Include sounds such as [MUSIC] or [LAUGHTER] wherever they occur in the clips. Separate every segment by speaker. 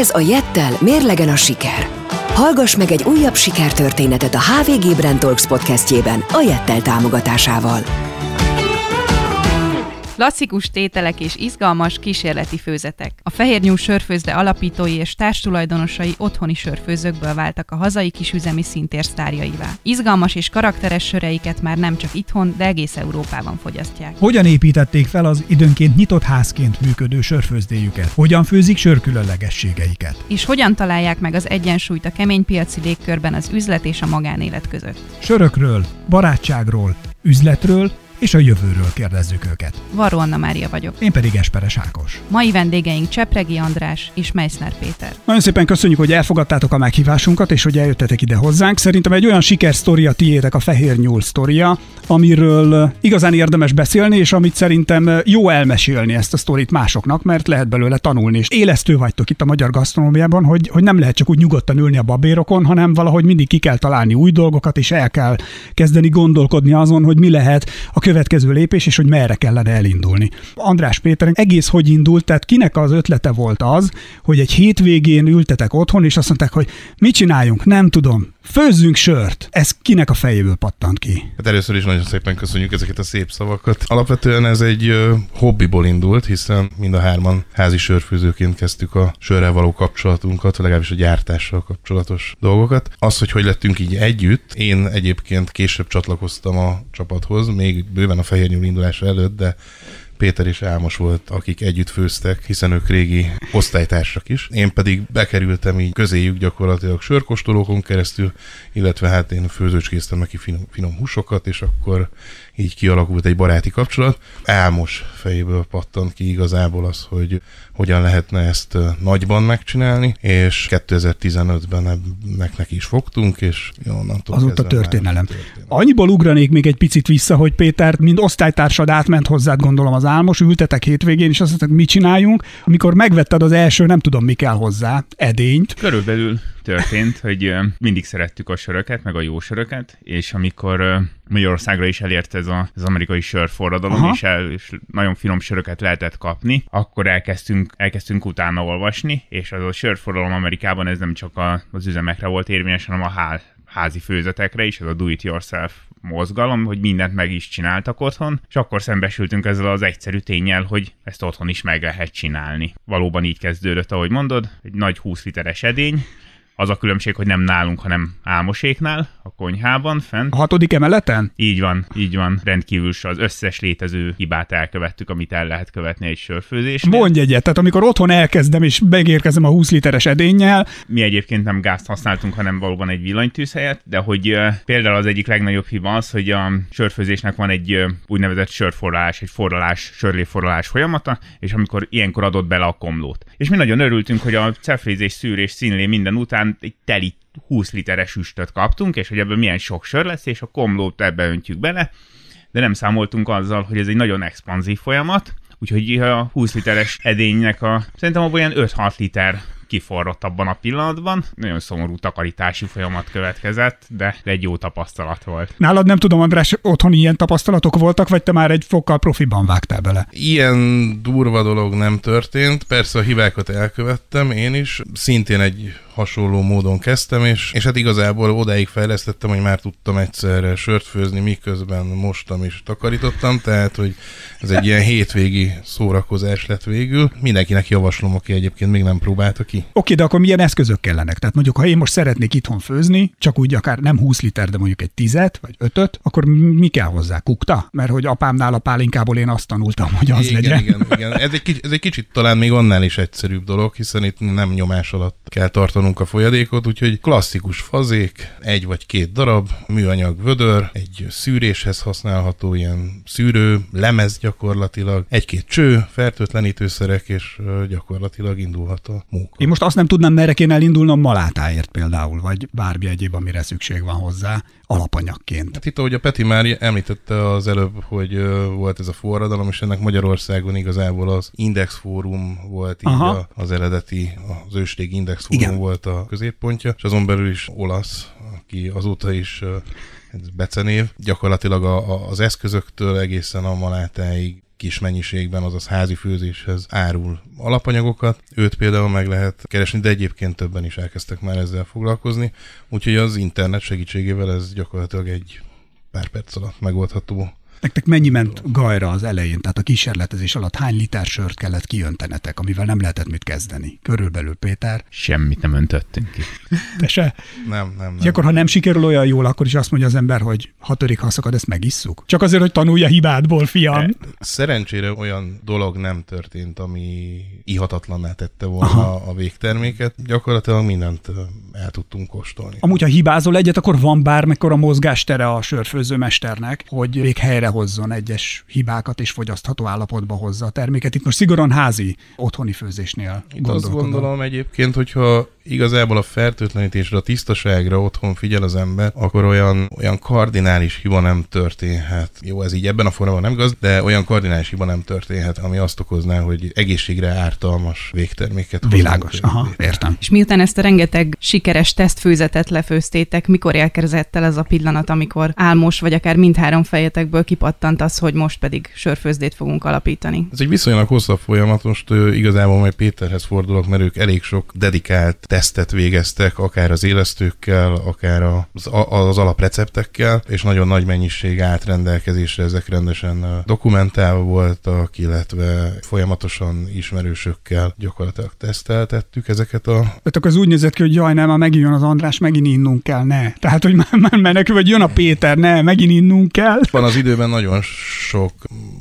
Speaker 1: Ez a Jettel mérlegen a siker. Hallgass meg egy újabb sikertörténetet a HVG Brand Talks podcastjében a Jettel támogatásával.
Speaker 2: Klasszikus tételek és izgalmas kísérleti főzetek. A Fehérnyúl sörfőzde alapítói és társtulajdonosai otthoni sörfőzőkből váltak a hazai kisüzemi szintér sztárjaivá. Izgalmas és karakteres söreiket már nem csak itthon, de egész Európában fogyasztják.
Speaker 3: Hogyan építették fel az időnként nyitott házként működő sörfőzdéjüket? Hogyan főzik sörkülönlegességeiket?
Speaker 2: És hogyan találják meg az egyensúlyt a kemény piaci légkörben az üzlet és a magánélet között?
Speaker 3: Sörökről, barátságról, üzletről és a jövőről kérdezzük őket.
Speaker 2: Varó Anna Mária vagyok.
Speaker 3: Én pedig Esperes Ákos.
Speaker 2: Mai vendégeink Csepregi András és Meissner Péter.
Speaker 3: Nagyon szépen köszönjük, hogy elfogadtátok a meghívásunkat, és hogy eljöttetek ide hozzánk. Szerintem egy olyan sikersztoria tiétek a Fehér Nyúl sztoria, amiről igazán érdemes beszélni, és amit szerintem jó elmesélni ezt a sztorit másoknak, mert lehet belőle tanulni. És élesztő vagytok itt a magyar gasztronómiában, hogy, hogy nem lehet csak úgy nyugodtan ülni a babérokon, hanem valahogy mindig ki kell találni új dolgokat, és el kell kezdeni gondolkodni azon, hogy mi lehet a következő lépés, és hogy merre kellene elindulni. András Péter egész hogy indult, tehát kinek az ötlete volt az, hogy egy hétvégén ültetek otthon, és azt mondták, hogy mit csináljunk, nem tudom, főzzünk sört. Ez kinek a fejéből pattant ki?
Speaker 4: Hát először is nagyon szépen köszönjük ezeket a szép szavakat. Alapvetően ez egy ö, hobbiból indult, hiszen mind a hárman házi sörfőzőként kezdtük a sörrel való kapcsolatunkat, legalábbis a gyártással kapcsolatos dolgokat. Az, hogy hogy lettünk így együtt, én egyébként később csatlakoztam a csapathoz, még bőven a fehér nyúl indulása előtt, de Péter és Álmos volt, akik együtt főztek, hiszen ők régi osztálytársak is. Én pedig bekerültem így közéjük gyakorlatilag sörkostolókon keresztül, illetve hát én főzőcskéztem neki finom, finom húsokat, és akkor így kialakult egy baráti kapcsolat. Álmos fejéből pattant ki igazából az, hogy hogyan lehetne ezt nagyban megcsinálni, és 2015-ben ennek neki is fogtunk, és onnantól
Speaker 3: Azóta történelem. történelem. Annyiból ugranék még egy picit vissza, hogy Péter, mind osztálytársad átment hozzád, gondolom az álmos, ültetek hétvégén, és azt mondták, mit csináljunk, amikor megvetted az első, nem tudom mi kell hozzá, edényt.
Speaker 5: Körülbelül történt, hogy mindig szerettük a söröket, meg a jó söröket, és amikor Magyarországra is elért ez a, az amerikai sörforradalom, és, el, és nagyon finom söröket lehetett kapni, akkor elkezdtünk, elkezdtünk utána olvasni, és az a sörforradalom Amerikában ez nem csak a, az üzemekre volt érvényes, hanem a hál, házi főzetekre is, ez a do-it-yourself mozgalom, hogy mindent meg is csináltak otthon, és akkor szembesültünk ezzel az egyszerű tényel, hogy ezt otthon is meg lehet csinálni. Valóban így kezdődött, ahogy mondod, egy nagy 20 literes edény, az a különbség, hogy nem nálunk, hanem álmoséknál, a konyhában fent.
Speaker 3: A hatodik emeleten?
Speaker 5: Így van, így van. Rendkívül az összes létező hibát elkövettük, amit el lehet követni egy sörfőzésnél.
Speaker 3: Mondj egyet, tehát amikor otthon elkezdem és megérkezem a 20 literes edénnyel.
Speaker 5: Mi egyébként nem gázt használtunk, hanem valóban egy villanytűz helyett, de hogy uh, például az egyik legnagyobb hiba az, hogy a sörfőzésnek van egy uh, úgynevezett sörforralás, egy forralás, sörléforralás folyamata, és amikor ilyenkor adott bele a komlót. És mi nagyon örültünk, hogy a cefrézés, szűrés, színlé minden után egy teli 20 literes üstöt kaptunk, és hogy ebből milyen sok sör lesz, és a komlót ebbe öntjük bele, de nem számoltunk azzal, hogy ez egy nagyon expanzív folyamat, úgyhogy a 20 literes edénynek a, szerintem abban olyan 5-6 liter kiforrott abban a pillanatban. Nagyon szomorú takarítási folyamat következett, de egy jó tapasztalat volt.
Speaker 3: Nálad nem tudom, András, otthon ilyen tapasztalatok voltak, vagy te már egy fokkal profiban vágtál bele?
Speaker 4: Ilyen durva dolog nem történt. Persze a hibákat elkövettem én is. Szintén egy hasonló módon kezdtem, és, és hát igazából odáig fejlesztettem, hogy már tudtam egyszerre sört főzni, miközben mostam és takarítottam, tehát, hogy ez egy ilyen hétvégi szórakozás lett végül. Mindenkinek javaslom, aki egyébként még nem próbálta ki.
Speaker 3: Oké, de akkor milyen eszközök kellenek? Tehát mondjuk, ha én most szeretnék itthon főzni, csak úgy akár nem 20 liter, de mondjuk egy 10 vagy 5 akkor mi kell hozzá? Kukta? Mert hogy apámnál a pálinkából én azt tanultam, hogy az
Speaker 4: igen,
Speaker 3: legyen.
Speaker 4: Igen, igen. Ez egy, kicsit, ez egy kicsit talán még annál is egyszerűbb dolog, hiszen itt nem nyomás alatt kell tartanunk a folyadékot, úgyhogy klasszikus fazék, egy vagy két darab, műanyag vödör, egy szűréshez használható ilyen szűrő, lemez gyakorlatilag, egy-két cső, fertőtlenítőszerek, és gyakorlatilag indulhat a munka.
Speaker 3: Én most azt nem tudnám, merre kéne elindulnom malátáért például, vagy bármi egyéb, amire szükség van hozzá alapanyagként.
Speaker 4: Hát itt, ahogy a Peti már említette az előbb, hogy volt ez a forradalom, és ennek Magyarországon igazából az Index Fórum volt így a, az eredeti, az őség Index Fórum Igen. volt a középpontja, és azon belül is olasz, aki azóta is ez becenév, gyakorlatilag a, a, az eszközöktől egészen a malátáig kis mennyiségben, azaz házi főzéshez árul alapanyagokat. Őt például meg lehet keresni, de egyébként többen is elkezdtek már ezzel foglalkozni. Úgyhogy az internet segítségével ez gyakorlatilag egy pár perc alatt megoldható
Speaker 3: Nektek mennyi ment gajra az elején, tehát a kísérletezés alatt hány liter sört kellett kijöntenetek, amivel nem lehetett mit kezdeni? Körülbelül, Péter.
Speaker 5: Semmit nem öntöttünk ki.
Speaker 3: De se.
Speaker 4: Nem, nem,
Speaker 3: nem. akkor, ha nem sikerül olyan jól, akkor is azt mondja az ember, hogy ha törik, ha szakad, ezt megisszuk. Csak azért, hogy tanulja hibádból, fiam.
Speaker 4: Szerencsére olyan dolog nem történt, ami ihatatlanná tette volna Aha. a végterméket. Gyakorlatilag mindent el tudtunk kóstolni.
Speaker 3: Amúgy, ha hibázol egyet, akkor van bármikor a mozgástere a sörfőzőmesternek, hogy még helyre hozzon egyes hibákat és fogyasztható állapotba hozza a terméket. Itt most szigorúan házi otthoni főzésnél
Speaker 4: Itt azt gondolom egyébként, hogyha igazából a fertőtlenítésre, a tisztaságra otthon figyel az ember, akkor olyan, olyan kardinális hiba nem történhet. Jó, ez így ebben a formában nem igaz, de olyan kardinális hiba nem történhet, ami azt okozná, hogy egészségre ártalmas végterméket.
Speaker 3: Világos, aha, értem.
Speaker 2: És miután ezt a rengeteg sikeres tesztfőzetet lefőztétek, mikor elkezdett el ez a pillanat, amikor álmos vagy akár mindhárom fejetekből kipattant az, hogy most pedig sörfőzdét fogunk alapítani?
Speaker 4: Ez egy viszonylag hosszabb folyamat, most igazából majd Péterhez fordulok, mert ők elég sok dedikált tesztet végeztek, akár az élesztőkkel, akár az, az alapreceptekkel, és nagyon nagy mennyiség állt rendelkezésre, ezek rendesen dokumentálva voltak, illetve folyamatosan ismerősökkel gyakorlatilag teszteltettük ezeket a...
Speaker 3: Tehát akkor az úgy nézett ki, hogy jaj, nem, már megint jön az András, megint innunk kell, ne. Tehát, hogy már, már mennek, vagy jön a Péter, ne, megint innunk kell.
Speaker 4: Van az időben nagyon sok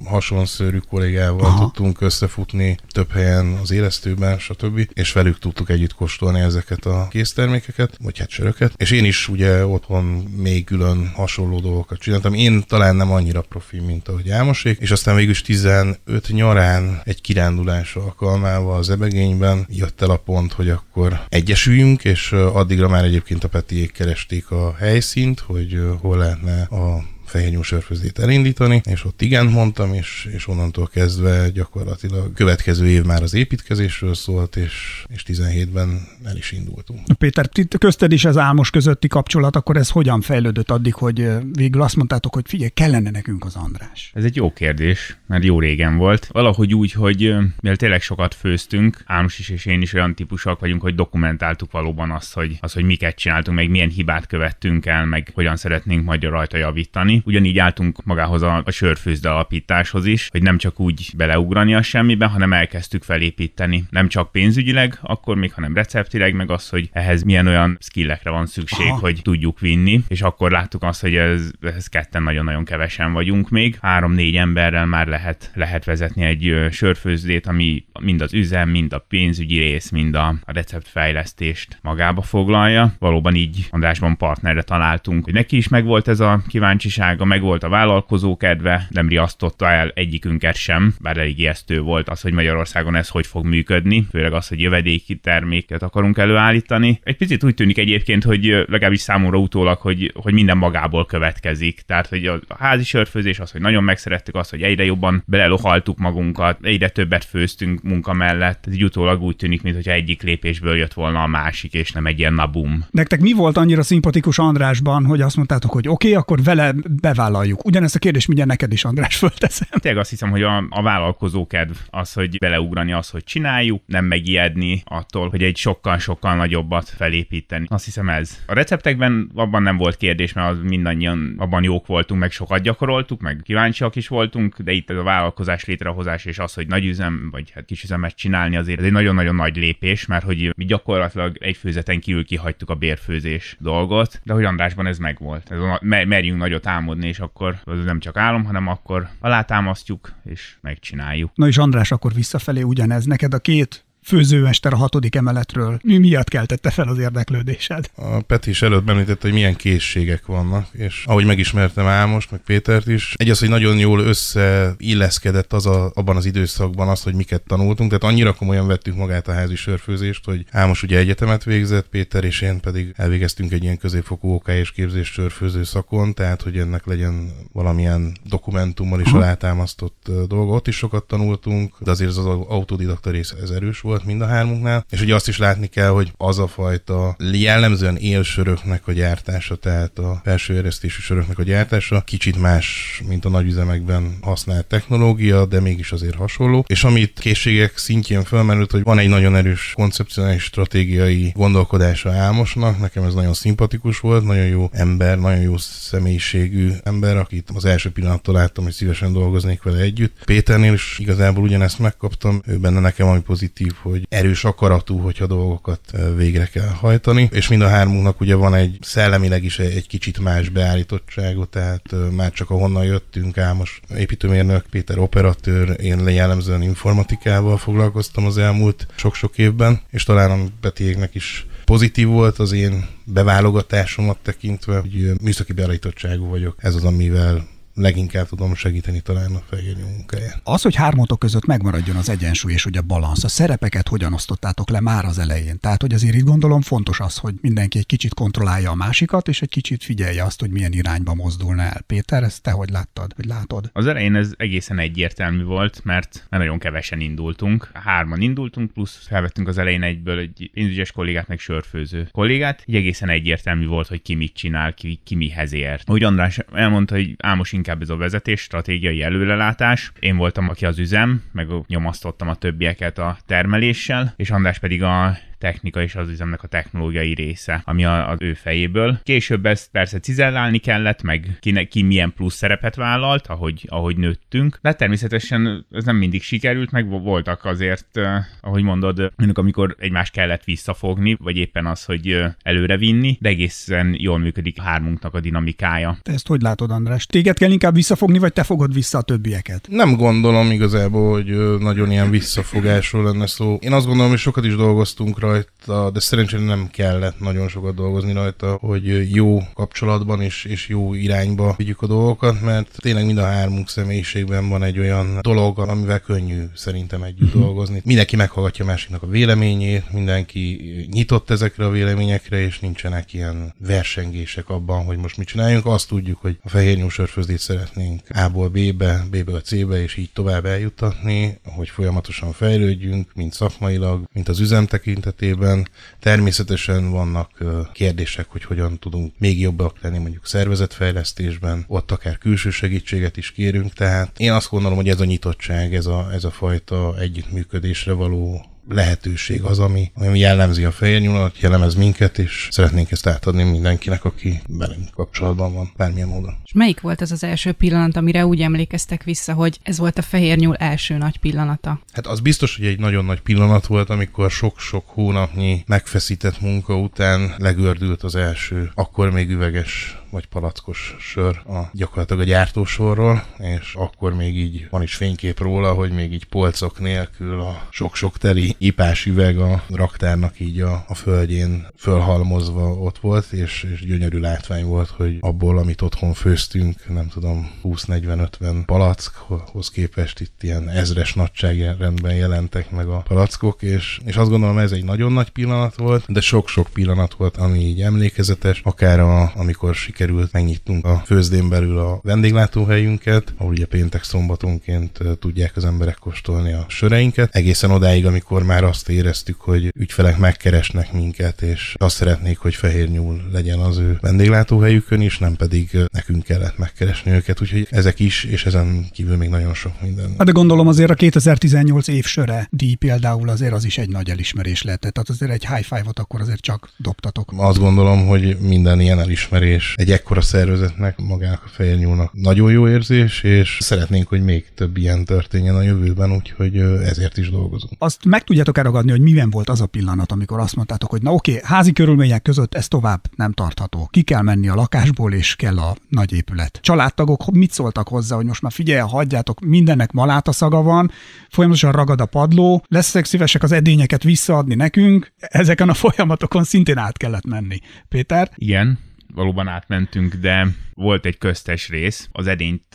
Speaker 4: hasonszörű kollégával Aha. tudtunk összefutni több helyen az élesztőben, stb. És velük tudtuk együtt kóstolni ezeket a késztermékeket, vagy hát söröket. És én is ugye otthon még külön hasonló dolgokat csináltam. Én talán nem annyira profi, mint ahogy Ámosék, és aztán végül is 15 nyarán egy kirándulás alkalmával az ebegényben jött el a pont, hogy akkor egyesüljünk, és addigra már egyébként a Petiék keresték a helyszínt, hogy hol lehetne a fehérnyú sörfőzét elindítani, és ott igen mondtam, és, és onnantól kezdve gyakorlatilag következő év már az építkezésről szólt, és, és 17-ben el is indultunk.
Speaker 3: Péter, közted is az álmos közötti kapcsolat, akkor ez hogyan fejlődött addig, hogy végül azt mondtátok, hogy figyelj, kellene nekünk az András?
Speaker 5: Ez egy jó kérdés, mert jó régen volt. Valahogy úgy, hogy mivel tényleg sokat főztünk, Álmos is és én is olyan típusok vagyunk, hogy dokumentáltuk valóban azt, hogy, az, hogy miket csináltunk, meg milyen hibát követtünk el, meg hogyan szeretnénk majd rajta javítani. Ugyanígy álltunk magához a, a sörfőzde alapításhoz is, hogy nem csak úgy beleugrani a semmibe, hanem elkezdtük felépíteni. Nem csak pénzügyileg, akkor még, hanem receptileg, meg az, hogy ehhez milyen olyan skillekre van szükség, Aha. hogy tudjuk vinni. És akkor láttuk azt, hogy ez, ez ketten nagyon-nagyon kevesen vagyunk még. Három-négy emberrel már lehet, lehet vezetni egy sörfőzdét, ami mind az üzem, mind a pénzügyi rész, mind a, a receptfejlesztést magába foglalja. Valóban így Andrásban partnerre találtunk, hogy neki is megvolt ez a kíváncsiság, meg megvolt a vállalkozó kedve, nem riasztotta el egyikünket sem, bár elég ijesztő volt az, hogy Magyarországon ez hogy fog működni, főleg az, hogy jövedéki terméket akarunk előállítani. Egy picit úgy tűnik egyébként, hogy legalábbis számomra utólag, hogy, hogy minden magából következik. Tehát, hogy a házi sörfőzés az, hogy nagyon megszerettük azt, hogy egyre jobban belelohaltuk magunkat, egyre többet főztünk munka mellett. Ez utólag úgy tűnik, mintha egyik lépésből jött volna a másik, és nem egy ilyen nabum.
Speaker 3: Nektek mi volt annyira szimpatikus Andrásban, hogy azt mondtátok, hogy oké, okay, akkor vele bevállaljuk. Ugyanezt a kérdést mindjárt neked is, András, fölteszem.
Speaker 5: Tényleg azt hiszem, hogy a, a vállalkozó kedv az, hogy beleugrani az, hogy csináljuk, nem megijedni attól, hogy egy sokkal-sokkal nagyobbat felépíteni. Azt hiszem ez. A receptekben abban nem volt kérdés, mert az mindannyian abban jók voltunk, meg sokat gyakoroltuk, meg kíváncsiak is voltunk, de itt a vállalkozás létrehozás és az, hogy nagy üzem, vagy hát kis üzemet csinálni azért ez egy nagyon-nagyon nagy lépés, mert hogy mi gyakorlatilag egy főzeten kívül kihagytuk a bérfőzés dolgot, de hogy Andrásban ez megvolt. Ez a, merjünk nagyot álmodni álmodni, és akkor az nem csak álom, hanem akkor alátámasztjuk, és megcsináljuk.
Speaker 3: Na és András, akkor visszafelé ugyanez. Neked a két főzőmester a hatodik emeletről. Mi miatt keltette fel az érdeklődésed?
Speaker 4: A Peti is előtt említette, hogy milyen készségek vannak, és ahogy megismertem Ámost, meg Pétert is, egy az, hogy nagyon jól összeilleszkedett az a, abban az időszakban az, hogy miket tanultunk, tehát annyira komolyan vettük magát a házi sörfőzést, hogy Ámos ugye egyetemet végzett, Péter és én pedig elvégeztünk egy ilyen középfokú OK és képzés sörfőző szakon, tehát hogy ennek legyen valamilyen dokumentummal is alátámasztott dolga. Ott is sokat tanultunk, de azért az autodidakta rész ez erős volt volt mind a hármunknál, és ugye azt is látni kell, hogy az a fajta jellemzően élsöröknek a gyártása, tehát a felső eresztésű söröknek a gyártása kicsit más, mint a nagyüzemekben használt technológia, de mégis azért hasonló. És amit készségek szintjén felmerült, hogy van egy nagyon erős koncepcionális stratégiai gondolkodása Álmosnak, nekem ez nagyon szimpatikus volt, nagyon jó ember, nagyon jó személyiségű ember, akit az első pillanattól láttam, hogy szívesen dolgoznék vele együtt. Péternél is igazából ugyanezt megkaptam, ő benne nekem ami pozitív, hogy erős akaratú, hogyha dolgokat végre kell hajtani, és mind a hármunknak ugye van egy szellemileg is egy kicsit más beállítottságot, tehát már csak ahonnan jöttünk, Ámos építőmérnök, Péter operatőr, én jellemzően informatikával foglalkoztam az elmúlt sok-sok évben, és talán a Betiéknek is pozitív volt az én beválogatásomat tekintve, hogy műszaki beállítottságú vagyok. Ez az, amivel leginkább tudom segíteni talán a fehér munkáját.
Speaker 3: Az, hogy hármatok között megmaradjon az egyensúly és hogy a balansz, a szerepeket hogyan osztottátok le már az elején. Tehát, hogy azért itt gondolom fontos az, hogy mindenki egy kicsit kontrollálja a másikat, és egy kicsit figyelje azt, hogy milyen irányba mozdulna el. Péter, ezt te hogy láttad, hogy látod?
Speaker 5: Az elején ez egészen egyértelmű volt, mert nagyon kevesen indultunk. Hárman indultunk, plusz felvettünk az elején egyből egy pénzügyes kollégát, meg sörfőző kollégát. Így egészen egyértelmű volt, hogy ki mit csinál, ki, ki mihez ért. Úgy András elmondta, hogy Ámos inkább ez a vezetés, stratégiai előrelátás. Én voltam, aki az üzem, meg nyomasztottam a többieket a termeléssel, és András pedig a technika és az üzemnek a technológiai része, ami a, az ő fejéből. Később ezt persze cizellálni kellett, meg ki, ki milyen plusz szerepet vállalt, ahogy, ahogy nőttünk, de természetesen ez nem mindig sikerült, meg voltak azért, ahogy mondod, mondjuk amikor egymást kellett visszafogni, vagy éppen az, hogy előre vinni, de egészen jól működik a hármunknak a dinamikája.
Speaker 3: Te ezt hogy látod, András? Téged kell inkább visszafogni, vagy te fogod vissza a többieket?
Speaker 4: Nem gondolom igazából, hogy nagyon ilyen visszafogásról lenne szó. Én azt gondolom, hogy sokat is dolgoztunk rá rajta, de szerencsére nem kellett nagyon sokat dolgozni rajta, hogy jó kapcsolatban és, és jó irányba vigyük a dolgokat, mert tényleg mind a hármunk személyiségben van egy olyan dolog, amivel könnyű szerintem együtt uh-huh. dolgozni. Mindenki meghallgatja másiknak a véleményét, mindenki nyitott ezekre a véleményekre, és nincsenek ilyen versengések abban, hogy most mit csináljunk. Azt tudjuk, hogy a fehér nyúsörfőzdét szeretnénk A-ból B-be, B-ből C-be, és így tovább eljuttatni, hogy folyamatosan fejlődjünk, mint szakmailag, mint az üzem tekintetében, esetében természetesen vannak kérdések, hogy hogyan tudunk még jobbak lenni mondjuk szervezetfejlesztésben, ott akár külső segítséget is kérünk, tehát én azt gondolom, hogy ez a nyitottság, ez a, ez a fajta együttműködésre való lehetőség az, ami, ami jellemzi a fehér nyulat, jellemez minket, és szeretnénk ezt átadni mindenkinek, aki velünk kapcsolatban van, bármilyen módon.
Speaker 2: És melyik volt az az első pillanat, amire úgy emlékeztek vissza, hogy ez volt a fehér nyúl első nagy pillanata?
Speaker 4: Hát az biztos, hogy egy nagyon nagy pillanat volt, amikor sok-sok hónapnyi megfeszített munka után legördült az első, akkor még üveges vagy palackos sör a gyakorlatilag a gyártósorról, és akkor még így van is fénykép róla, hogy még így polcok nélkül a sok-sok teli ipás üveg a raktárnak így a, a földjén fölhalmozva ott volt, és, és gyönyörű látvány volt, hogy abból, amit otthon főztünk, nem tudom, 20-40-50 palackhoz képest itt ilyen ezres nagyságrendben jelentek meg a palackok, és, és azt gondolom ez egy nagyon nagy pillanat volt, de sok-sok pillanat volt, ami így emlékezetes, akár a, amikor sikerült megnyitnunk a főzdén belül a vendéglátóhelyünket, ahol ugye péntek szombatonként tudják az emberek kóstolni a söreinket, egészen odáig, amikor már azt éreztük, hogy ügyfelek megkeresnek minket, és azt szeretnék, hogy fehér nyúl legyen az ő vendéglátóhelyükön is, nem pedig nekünk kellett megkeresni őket, úgyhogy ezek is, és ezen kívül még nagyon sok minden.
Speaker 3: Hát de gondolom azért a 2018 év söre díj például azért az is egy nagy elismerés lett, tehát azért egy high five-ot akkor azért csak dobtatok.
Speaker 4: Azt gondolom, hogy minden ilyen elismerés egy ekkora szervezetnek, magának a fehér nyúlnak nagyon jó érzés, és szeretnénk, hogy még több ilyen történjen a jövőben, úgyhogy ezért is dolgozunk.
Speaker 3: Azt meg tudjátok elragadni, hogy milyen volt az a pillanat, amikor azt mondtátok, hogy na oké, házi körülmények között ez tovább nem tartható. Ki kell menni a lakásból, és kell a nagy épület. Családtagok mit szóltak hozzá, hogy most már figyelj, hagyjátok, mindennek maláta szaga van, folyamatosan ragad a padló, leszek szívesek az edényeket visszaadni nekünk, ezeken a folyamatokon szintén át kellett menni. Péter?
Speaker 5: Igen, valóban átmentünk, de volt egy köztes rész, az edényt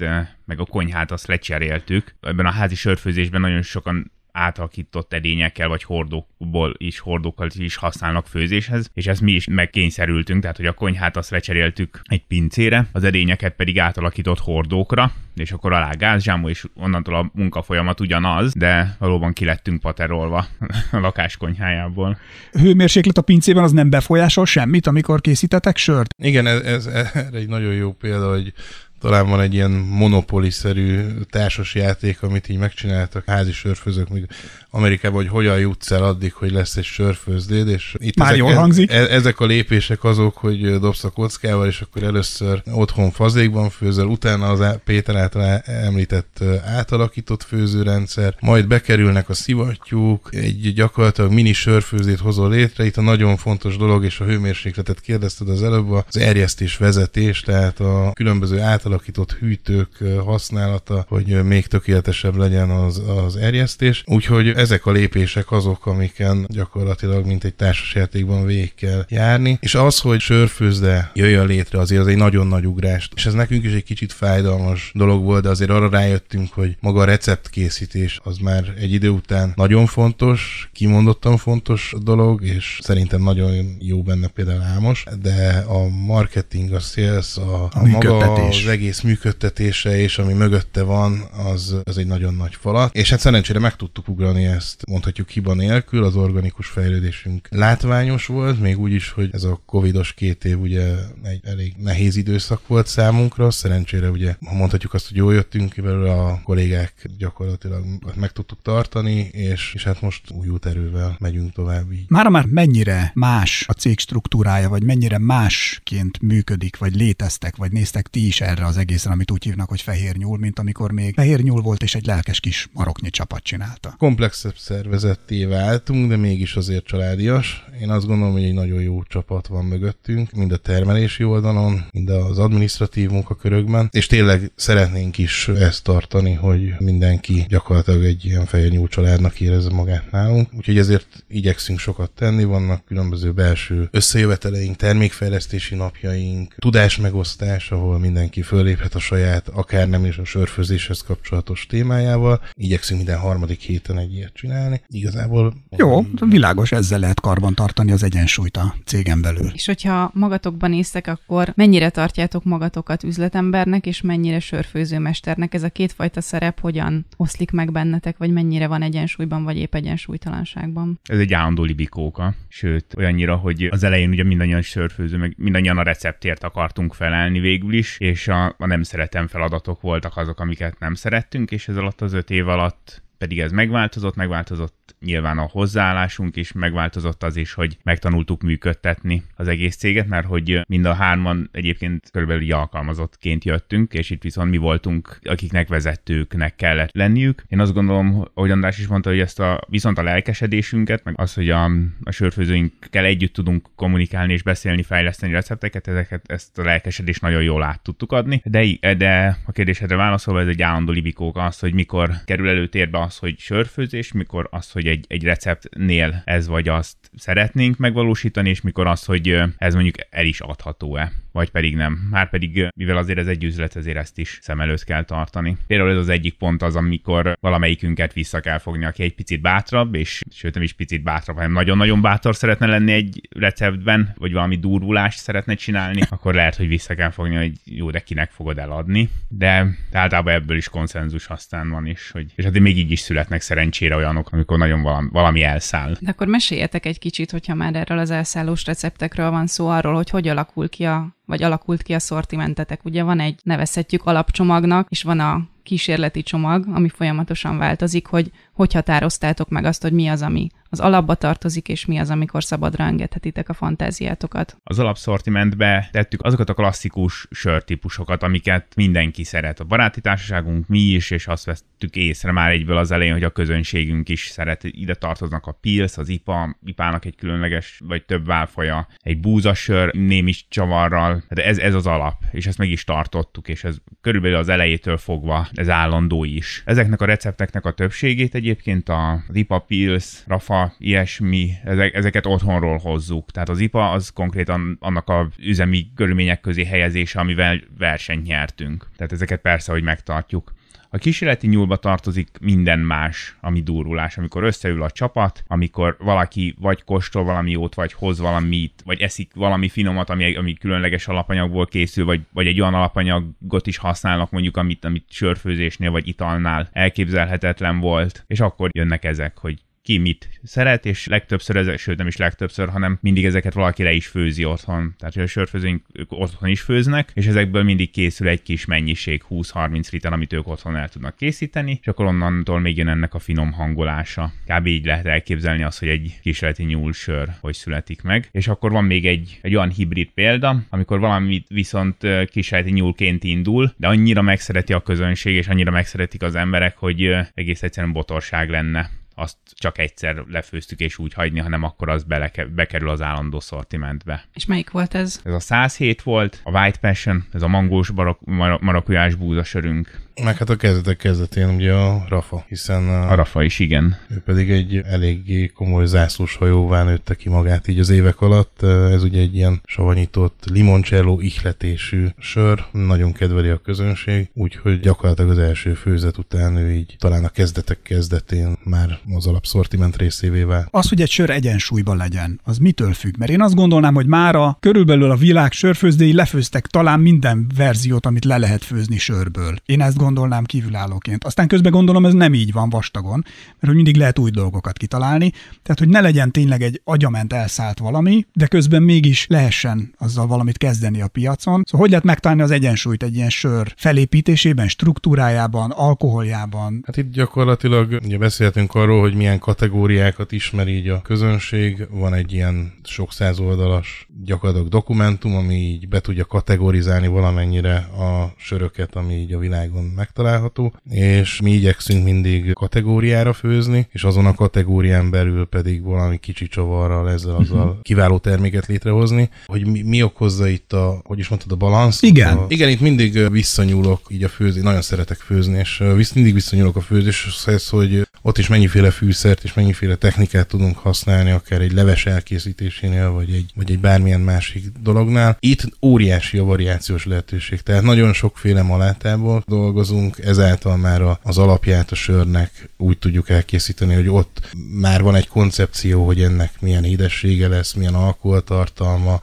Speaker 5: meg a konyhát azt lecseréltük. Ebben a házi sörfőzésben nagyon sokan átalakított edényekkel vagy hordókból is, hordókkal is használnak főzéshez, és ezt mi is megkényszerültünk, tehát hogy a konyhát azt lecseréltük egy pincére, az edényeket pedig átalakított hordókra, és akkor alá gázsámú, és onnantól a munkafolyamat ugyanaz, de valóban kilettünk paterolva [LAUGHS] a lakáskonyhájából.
Speaker 3: Hőmérséklet a pincében az nem befolyásol semmit, amikor készítetek sört?
Speaker 4: Igen, ez, ez, ez egy nagyon jó példa, hogy talán van egy ilyen monopoli-szerű társasjáték, amit így megcsináltak házi sörfőzők, míg Amerikában, hogy hogyan jutsz el addig, hogy lesz egy sörfőzdéd, és itt
Speaker 3: Már
Speaker 4: ezek,
Speaker 3: jól hangzik.
Speaker 4: E, ezek a lépések azok, hogy dobsz a kockával, és akkor először otthon fazékban főzöl, utána az Péter által említett átalakított főzőrendszer, majd bekerülnek a szivattyúk, egy gyakorlatilag mini sörfőzét hozol létre, itt a nagyon fontos dolog, és a hőmérsékletet kérdezted az előbb, az erjesztés vezetés, tehát a különböző átalakított hűtők használata, hogy még tökéletesebb legyen az, az erjesztés. Úgyhogy ezek a lépések azok, amiken gyakorlatilag mint egy társasjátékban végig kell járni. És az, hogy sörfőzde jöjjön létre, azért az egy nagyon nagy ugrást. És ez nekünk is egy kicsit fájdalmas dolog volt, de azért arra rájöttünk, hogy maga a receptkészítés az már egy idő után nagyon fontos, kimondottan fontos dolog, és szerintem nagyon jó benne például Ámos, de a marketing, a sales, a, a, a maga az egész működtetése és ami mögötte van, az, az egy nagyon nagy falat. És hát szerencsére meg tudtuk ugrani ezt, mondhatjuk hiba nélkül, az organikus fejlődésünk látványos volt, még úgy is, hogy ez a covidos két év ugye egy elég nehéz időszak volt számunkra, szerencsére ugye, ha mondhatjuk azt, hogy jól jöttünk ki belőle, a kollégák gyakorlatilag meg tudtuk tartani, és, és hát most új erővel megyünk tovább így.
Speaker 3: Mára már mennyire más a cég struktúrája, vagy mennyire másként működik, vagy léteztek, vagy néztek ti is erre az egészen, amit úgy hívnak, hogy fehér nyúl, mint amikor még fehér nyúl volt, és egy lelkes kis maroknyi csapat csinálta.
Speaker 4: Komplexebb szervezetté váltunk, de mégis azért családias. Én azt gondolom, hogy egy nagyon jó csapat van mögöttünk, mind a termelési oldalon, mind az administratív munkakörökben, és tényleg szeretnénk is ezt tartani, hogy mindenki gyakorlatilag egy ilyen fehér nyúl családnak érezze magát nálunk. Úgyhogy ezért igyekszünk sokat tenni, vannak különböző belső összejöveteleink, termékfejlesztési napjaink, tudásmegosztás, ahol mindenki föléphet a saját, akár nem is a sörfőzéshez kapcsolatos témájával. Igyekszünk minden harmadik héten egy ilyet csinálni. Igazából...
Speaker 3: Jó, világos, ezzel lehet karban tartani az egyensúlyt a cégen belül.
Speaker 2: És hogyha magatokban néztek, akkor mennyire tartjátok magatokat üzletembernek, és mennyire sörfőzőmesternek? Ez a kétfajta szerep hogyan oszlik meg bennetek, vagy mennyire van egyensúlyban, vagy épp egyensúlytalanságban?
Speaker 5: Ez egy állandó libikóka, sőt, olyannyira, hogy az elején ugye mindannyian sörfőző, meg mindannyian a receptért akartunk felelni végül is, és a, a nem szeretem feladatok voltak azok, amiket nem szerettünk, és ez alatt az öt év alatt pedig ez megváltozott, megváltozott nyilván a hozzáállásunk is, megváltozott az is, hogy megtanultuk működtetni az egész céget, mert hogy mind a hárman egyébként körülbelül alkalmazottként jöttünk, és itt viszont mi voltunk, akiknek vezetőknek kellett lenniük. Én azt gondolom, hogy András is mondta, hogy ezt a, viszont a lelkesedésünket, meg az, hogy a, a sörfőzőinkkel együtt tudunk kommunikálni és beszélni, fejleszteni recepteket, ezeket, ezt a lelkesedést nagyon jól át tudtuk adni. De, de a kérdésedre válaszolva, ez egy állandó libikók az, hogy mikor kerül előtérbe az, hogy sörfőzés, mikor az, hogy egy, egy receptnél ez vagy azt szeretnénk megvalósítani, és mikor az, hogy ez mondjuk el is adható-e, vagy pedig nem. Már pedig, mivel azért ez egy üzlet, ezért ezt is szem előtt kell tartani. Például ez az egyik pont az, amikor valamelyikünket vissza kell fogni, aki egy picit bátrabb, és sőt nem is picit bátrabb, hanem nagyon-nagyon bátor szeretne lenni egy receptben, vagy valami durvulást szeretne csinálni, akkor lehet, hogy vissza kell fogni, hogy jó, de kinek fogod eladni. De általában ebből is konszenzus aztán van is, hogy és hát még így is születnek szerencsére olyanok, amikor nagyon valami, valami elszáll.
Speaker 2: De akkor meséljetek egy kicsit, hogyha már erről az elszállós receptekről van szó, arról, hogy hogy alakul ki a vagy alakult ki a szortimentetek. Ugye van egy, nevezhetjük alapcsomagnak, és van a kísérleti csomag, ami folyamatosan változik, hogy hogy határoztátok meg azt, hogy mi az, ami az alapba tartozik, és mi az, amikor szabadra engedhetitek a fantáziátokat.
Speaker 5: Az alapszortimentbe tettük azokat a klasszikus sörtípusokat, amiket mindenki szeret. A baráti társaságunk, mi is, és azt vesztük észre már egyből az elején, hogy a közönségünk is szeret. Ide tartoznak a Pils, az IPA, IPA-nak egy különleges, vagy több válfaja, egy búzasör, némi csavarral. Tehát ez, ez az alap, és ezt meg is tartottuk, és ez körülbelül az elejétől fogva ez állandó is. Ezeknek a recepteknek a többségét egyébként a IPA Pils, Rafa, ilyesmi, ezek, ezeket otthonról hozzuk. Tehát az IPA az konkrétan annak a üzemi körülmények közé helyezése, amivel versenyt nyertünk. Tehát ezeket persze, hogy megtartjuk. A kísérleti nyúlba tartozik minden más, ami durulás, amikor összeül a csapat, amikor valaki vagy kóstol valami jót, vagy hoz valamit, vagy eszik valami finomat, ami, ami különleges alapanyagból készül, vagy, vagy egy olyan alapanyagot is használnak mondjuk, amit, amit sörfőzésnél vagy italnál elképzelhetetlen volt, és akkor jönnek ezek, hogy ki mit szeret, és legtöbbször, ezek, sőt nem is legtöbbször, hanem mindig ezeket valaki le is főzi otthon. Tehát, a sörfőzőink ők otthon is főznek, és ezekből mindig készül egy kis mennyiség, 20-30 liter, amit ők otthon el tudnak készíteni, és akkor onnantól még jön ennek a finom hangolása. Kb. így lehet elképzelni azt, hogy egy kísérleti nyúlsör hogy születik meg. És akkor van még egy, egy olyan hibrid példa, amikor valamit viszont kísérleti nyúlként indul, de annyira megszereti a közönség, és annyira megszeretik az emberek, hogy egész egyszerűen botorság lenne azt csak egyszer lefőztük és úgy hagyni, hanem akkor az bele, bekerül az állandó szortimentbe.
Speaker 2: És melyik volt ez?
Speaker 5: Ez a 107 volt, a White Passion, ez a mangós barak, mar- marakujás búzasörünk.
Speaker 4: Meg hát a kezdetek kezdetén ugye a Rafa, hiszen
Speaker 5: a, a Rafa is, igen.
Speaker 4: Ő pedig egy eléggé komoly zászlós hajóvá nőtte ki magát így az évek alatt. Ez ugye egy ilyen savanyított limoncello ihletésű sör, nagyon kedveli a közönség, úgyhogy gyakorlatilag az első főzet után ő így talán a kezdetek kezdetén már az alapszortiment részévé vált.
Speaker 3: Az, hogy egy sör egyensúlyban legyen, az mitől függ? Mert én azt gondolnám, hogy mára körülbelül a világ sörfőzdéi lefőztek talán minden verziót, amit le lehet főzni sörből. Én ezt gondolnám kívülállóként. Aztán közben gondolom, ez nem így van vastagon, mert hogy mindig lehet új dolgokat kitalálni. Tehát, hogy ne legyen tényleg egy agyament elszállt valami, de közben mégis lehessen azzal valamit kezdeni a piacon. Szóval hogy lehet megtalálni az egyensúlyt egy ilyen sör felépítésében, struktúrájában, alkoholjában?
Speaker 4: Hát itt gyakorlatilag ugye beszéltünk arról, hogy milyen kategóriákat ismer így a közönség. Van egy ilyen sok száz oldalas gyakorlatilag dokumentum, ami így be tudja kategorizálni valamennyire a söröket, ami így a világon megtalálható, és mi igyekszünk mindig kategóriára főzni, és azon a kategórián belül pedig valami kicsi csavarral ezzel azzal uh-huh. kiváló terméket létrehozni, hogy mi, mi okozza itt a, hogy is mondtad, a balansz.
Speaker 3: Igen.
Speaker 4: A, igen, itt mindig visszanyúlok így a főzni, nagyon szeretek főzni, és visz, mindig visszanyúlok a főzéshez, hogy ott is mennyiféle fűszert és mennyiféle technikát tudunk használni, akár egy leves elkészítésénél, vagy egy, vagy egy bármilyen másik dolognál. Itt óriási a variációs lehetőség, tehát nagyon sokféle malátából dolgozunk, dolgozunk, ezáltal már az alapját a sörnek úgy tudjuk elkészíteni, hogy ott már van egy koncepció, hogy ennek milyen édessége lesz, milyen alkoholtartalma,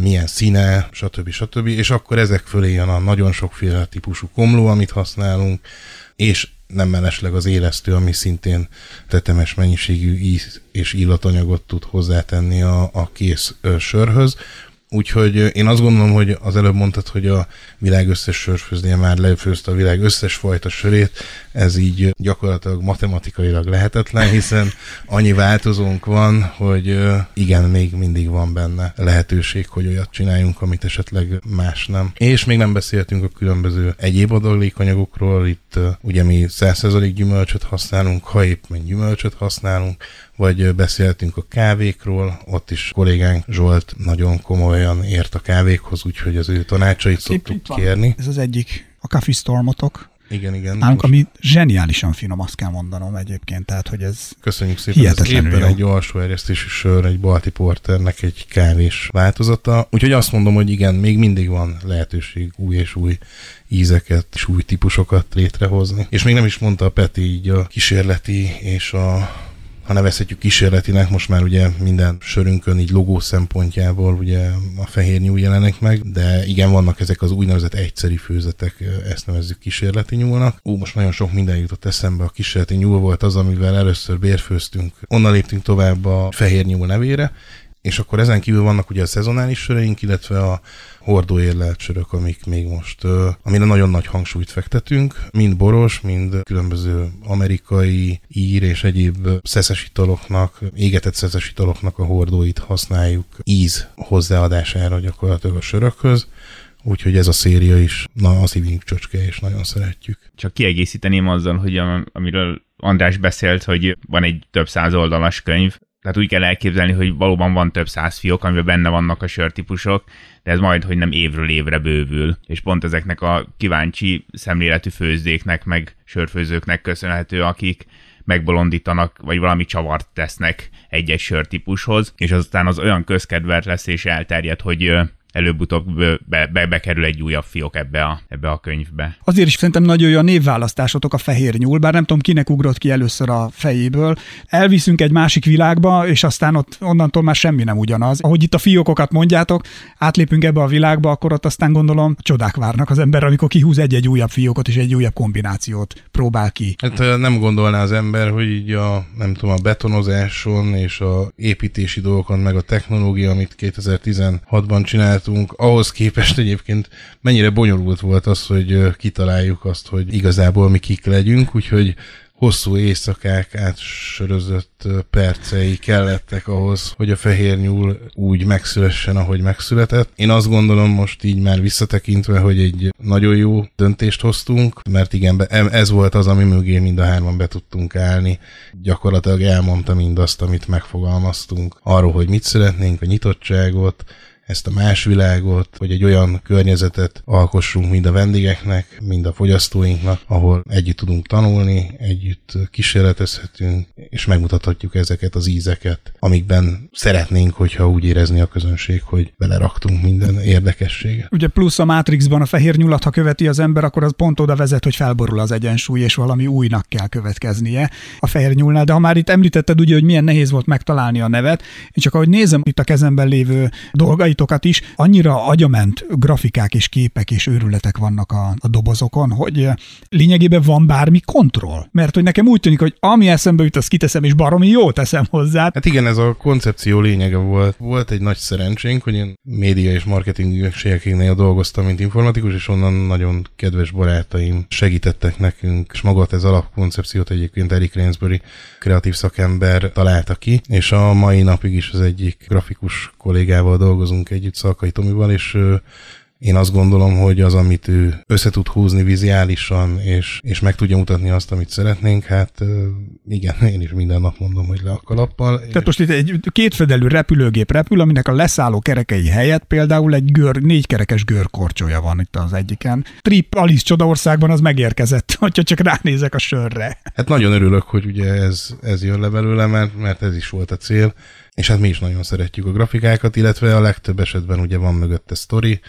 Speaker 4: milyen színe, stb. stb. És akkor ezek fölé jön a nagyon sokféle típusú komló, amit használunk, és nem mellesleg az élesztő, ami szintén tetemes mennyiségű íz és illatanyagot tud hozzátenni a, a kész sörhöz. Úgyhogy én azt gondolom, hogy az előbb mondtad, hogy a világ összes sörfőznél már lefőzte a világ összes fajta sörét, ez így gyakorlatilag matematikailag lehetetlen, hiszen annyi változónk van, hogy igen, még mindig van benne lehetőség, hogy olyat csináljunk, amit esetleg más nem. És még nem beszéltünk a különböző egyéb adalékanyagokról, itt ugye mi 100% gyümölcsöt használunk, ha épp gyümölcsöt használunk, vagy beszéltünk a kávékról, ott is kollégánk Zsolt nagyon komolyan ért a kávékhoz, úgyhogy az ő tanácsait szoktuk itt kérni.
Speaker 3: Ez az egyik, a Coffee Stormotok.
Speaker 4: Igen, igen.
Speaker 3: Nálunk, most... ami zseniálisan finom, azt kell mondanom egyébként, tehát hogy ez
Speaker 4: Köszönjük szépen, ez éppen jó. egy alsó erjesztésű sör, egy Balti Porternek egy kávés változata. Úgyhogy azt mondom, hogy igen, még mindig van lehetőség új és új ízeket és új típusokat létrehozni. És még nem is mondta a Peti így a kísérleti és a ha nevezhetjük kísérletinek, most már ugye minden sörünkön így logó szempontjából ugye a fehér nyúl jelenik meg, de igen, vannak ezek az úgynevezett egyszeri főzetek, ezt nevezzük kísérleti nyúlnak. Ú, most nagyon sok minden jutott eszembe, a kísérleti nyúl volt az, amivel először bérfőztünk, onnan léptünk tovább a fehér nyúl nevére, és akkor ezen kívül vannak ugye a szezonális söreink, illetve a hordóérlelt sörök, amik még most, amire nagyon nagy hangsúlyt fektetünk, mind boros, mind különböző amerikai, ír és egyéb szeszes italoknak, égetett szeszes italoknak a hordóit használjuk íz hozzáadására gyakorlatilag a sörökhöz. Úgyhogy ez a széria is, na, az szívünk csöcske, és nagyon szeretjük.
Speaker 5: Csak kiegészíteném azzal, hogy amiről András beszélt, hogy van egy több száz oldalas könyv, tehát úgy kell elképzelni, hogy valóban van több száz fiók, amiben benne vannak a sörtípusok, de ez majd, hogy nem évről évre bővül. És pont ezeknek a kíváncsi szemléletű főzdéknek, meg sörfőzőknek köszönhető, akik megbolondítanak, vagy valami csavart tesznek egy-egy sörtípushoz, és aztán az olyan közkedvelt lesz és elterjed, hogy előbb-utóbb be, be, bekerül egy újabb fiók ebbe a, ebbe a könyvbe.
Speaker 3: Azért is szerintem nagyon jó a névválasztásotok a fehér nyúl, bár nem tudom, kinek ugrott ki először a fejéből. Elviszünk egy másik világba, és aztán ott onnantól már semmi nem ugyanaz. Ahogy itt a fiókokat mondjátok, átlépünk ebbe a világba, akkor ott aztán gondolom csodák várnak az ember, amikor kihúz egy-egy újabb fiókot és egy újabb kombinációt próbál ki.
Speaker 4: Hát nem gondolná az ember, hogy így a, nem tudom, a betonozáson és a építési dolgokon, meg a technológia, amit 2016-ban csináltunk, ahhoz képest egyébként mennyire bonyolult volt az, hogy kitaláljuk azt, hogy igazából mi kik legyünk, úgyhogy hosszú éjszakák átsörözött percei kellettek ahhoz, hogy a fehér nyúl úgy megszülessen, ahogy megszületett. Én azt gondolom most így már visszatekintve, hogy egy nagyon jó döntést hoztunk, mert igen, ez volt az, ami mögé mind a hárman be tudtunk állni. Gyakorlatilag elmondta mindazt, amit megfogalmaztunk arról, hogy mit szeretnénk, a nyitottságot, ezt a más világot, hogy egy olyan környezetet alkossunk mind a vendégeknek, mind a fogyasztóinknak, ahol együtt tudunk tanulni, együtt kísérletezhetünk, és megmutathatjuk ezeket az ízeket, amikben szeretnénk, hogyha úgy érezni a közönség, hogy beleraktunk minden érdekességet.
Speaker 3: Ugye plusz a Matrixban a fehér nyulat, ha követi az ember, akkor az pont oda vezet, hogy felborul az egyensúly, és valami újnak kell következnie a fehér nyúlnál. De ha már itt említetted ugye, hogy milyen nehéz volt megtalálni a nevet, én csak ahogy nézem itt a kezemben lévő dolgait, rajtokat is, annyira agyament grafikák és képek és őrületek vannak a, a dobozokon, hogy eh, lényegében van bármi kontroll. Mert hogy nekem úgy tűnik, hogy ami eszembe jut, azt kiteszem, és baromi jó teszem hozzá.
Speaker 4: Hát igen, ez a koncepció lényege volt. Volt egy nagy szerencsénk, hogy én média és marketing ügynökségeknél dolgoztam, mint informatikus, és onnan nagyon kedves barátaim segítettek nekünk, és magát ez alapkoncepciót egyébként Eric Rainsbury kreatív szakember találta ki, és a mai napig is az egyik grafikus kollégával dolgozunk együtt, Szalkai Tomival, és én azt gondolom, hogy az, amit ő össze tud húzni vizuálisan, és, és meg tudja mutatni azt, amit szeretnénk, hát igen, én is minden nap mondom, hogy le a kalappal.
Speaker 3: Tehát most itt egy kétfedelű repülőgép repül, aminek a leszálló kerekei helyett például egy gör, négykerekes görkorcsolya van itt az egyiken. Trip Alice Csodaországban az megérkezett, [LAUGHS] hogyha csak ránézek a sörre.
Speaker 4: Hát nagyon örülök, hogy ugye ez, ez jön le belőle, mert, mert ez is volt a cél és hát mi is nagyon szeretjük a grafikákat, illetve a legtöbb esetben ugye van mögötte sztori,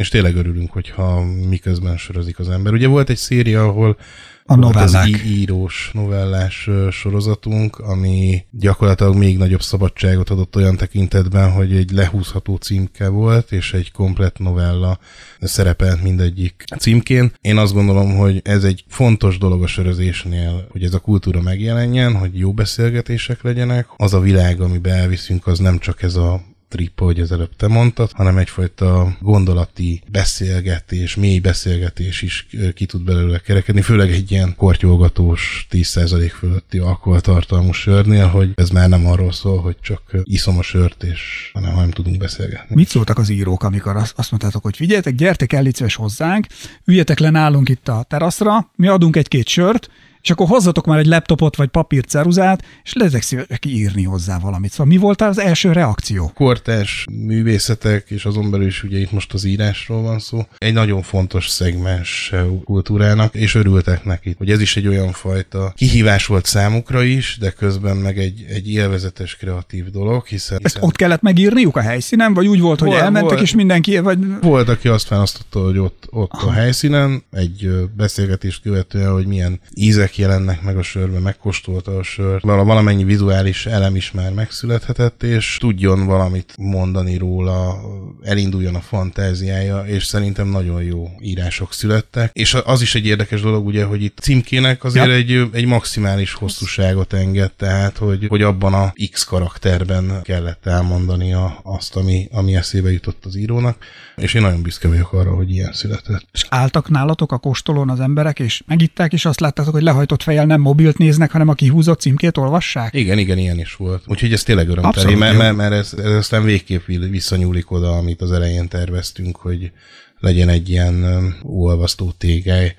Speaker 4: és tényleg örülünk, hogyha miközben sörözik az ember. Ugye volt egy széria, ahol
Speaker 3: a novellák.
Speaker 4: Az írós, novellás sorozatunk, ami gyakorlatilag még nagyobb szabadságot adott olyan tekintetben, hogy egy lehúzható címke volt, és egy komplet novella szerepelt mindegyik címkén. Én azt gondolom, hogy ez egy fontos dolog a sörözésnél, hogy ez a kultúra megjelenjen, hogy jó beszélgetések legyenek. Az a világ, amiben elviszünk, az nem csak ez a trip, ahogy az előbb te mondtad, hanem egyfajta gondolati beszélgetés, mély beszélgetés is ki tud belőle kerekedni, főleg egy ilyen kortyolgatós 10% fölötti alkoholtartalmú sörnél, hogy ez már nem arról szól, hogy csak iszom a sört, és hanem nem tudunk beszélgetni.
Speaker 3: Mit szóltak az írók, amikor azt, mondtátok, hogy figyeljetek, gyertek el hozzánk, üljetek le nálunk itt a teraszra, mi adunk egy-két sört, és akkor hozzatok már egy laptopot vagy papírceruzát, és lezek szívesek írni hozzá valamit. Szóval mi volt az első reakció?
Speaker 4: Kortás művészetek, és azon belül is ugye itt most az írásról van szó, egy nagyon fontos szegmens kultúrának, és örültek neki, hogy ez is egy olyan fajta kihívás volt számukra is, de közben meg egy, egy élvezetes kreatív dolog, hiszen...
Speaker 3: Ezt ott kellett megírniuk a helyszínen, vagy úgy volt, hogy volt, elmentek, volt, és mindenki... Vagy...
Speaker 4: Volt, aki azt választotta, hogy ott, ott a helyszínen, egy beszélgetést követően, hogy milyen ízek ízek jelennek meg a sörben, megkóstolta a sört, valamennyi vizuális elem is már megszülethetett, és tudjon valamit mondani róla, elinduljon a fantáziája, és szerintem nagyon jó írások születtek. És az is egy érdekes dolog, ugye, hogy itt címkének azért ja. egy, egy maximális hosszúságot enged, tehát, hogy, hogy abban a X karakterben kellett elmondani azt, ami, ami eszébe jutott az írónak, és én nagyon büszke vagyok arra, hogy ilyen született.
Speaker 3: És álltak nálatok a kóstolón az emberek, és megitták, és azt láttátok, hogy lehajtott fejjel nem mobilt néznek, hanem a kihúzott címkét olvassák?
Speaker 4: Igen, igen, ilyen is volt. Úgyhogy ez tényleg örömteli, mert, mert, mert ez, ez aztán végképp visszanyúlik oda, amit az elején terveztünk, hogy legyen egy ilyen olvasztó tégely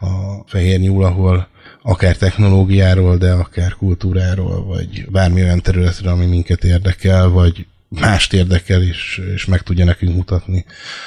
Speaker 4: a fehér nyúl, ahol akár technológiáról, de akár kultúráról, vagy bármi olyan területről, ami minket érdekel, vagy mást érdekel, és, és meg tudja nekünk mutatni,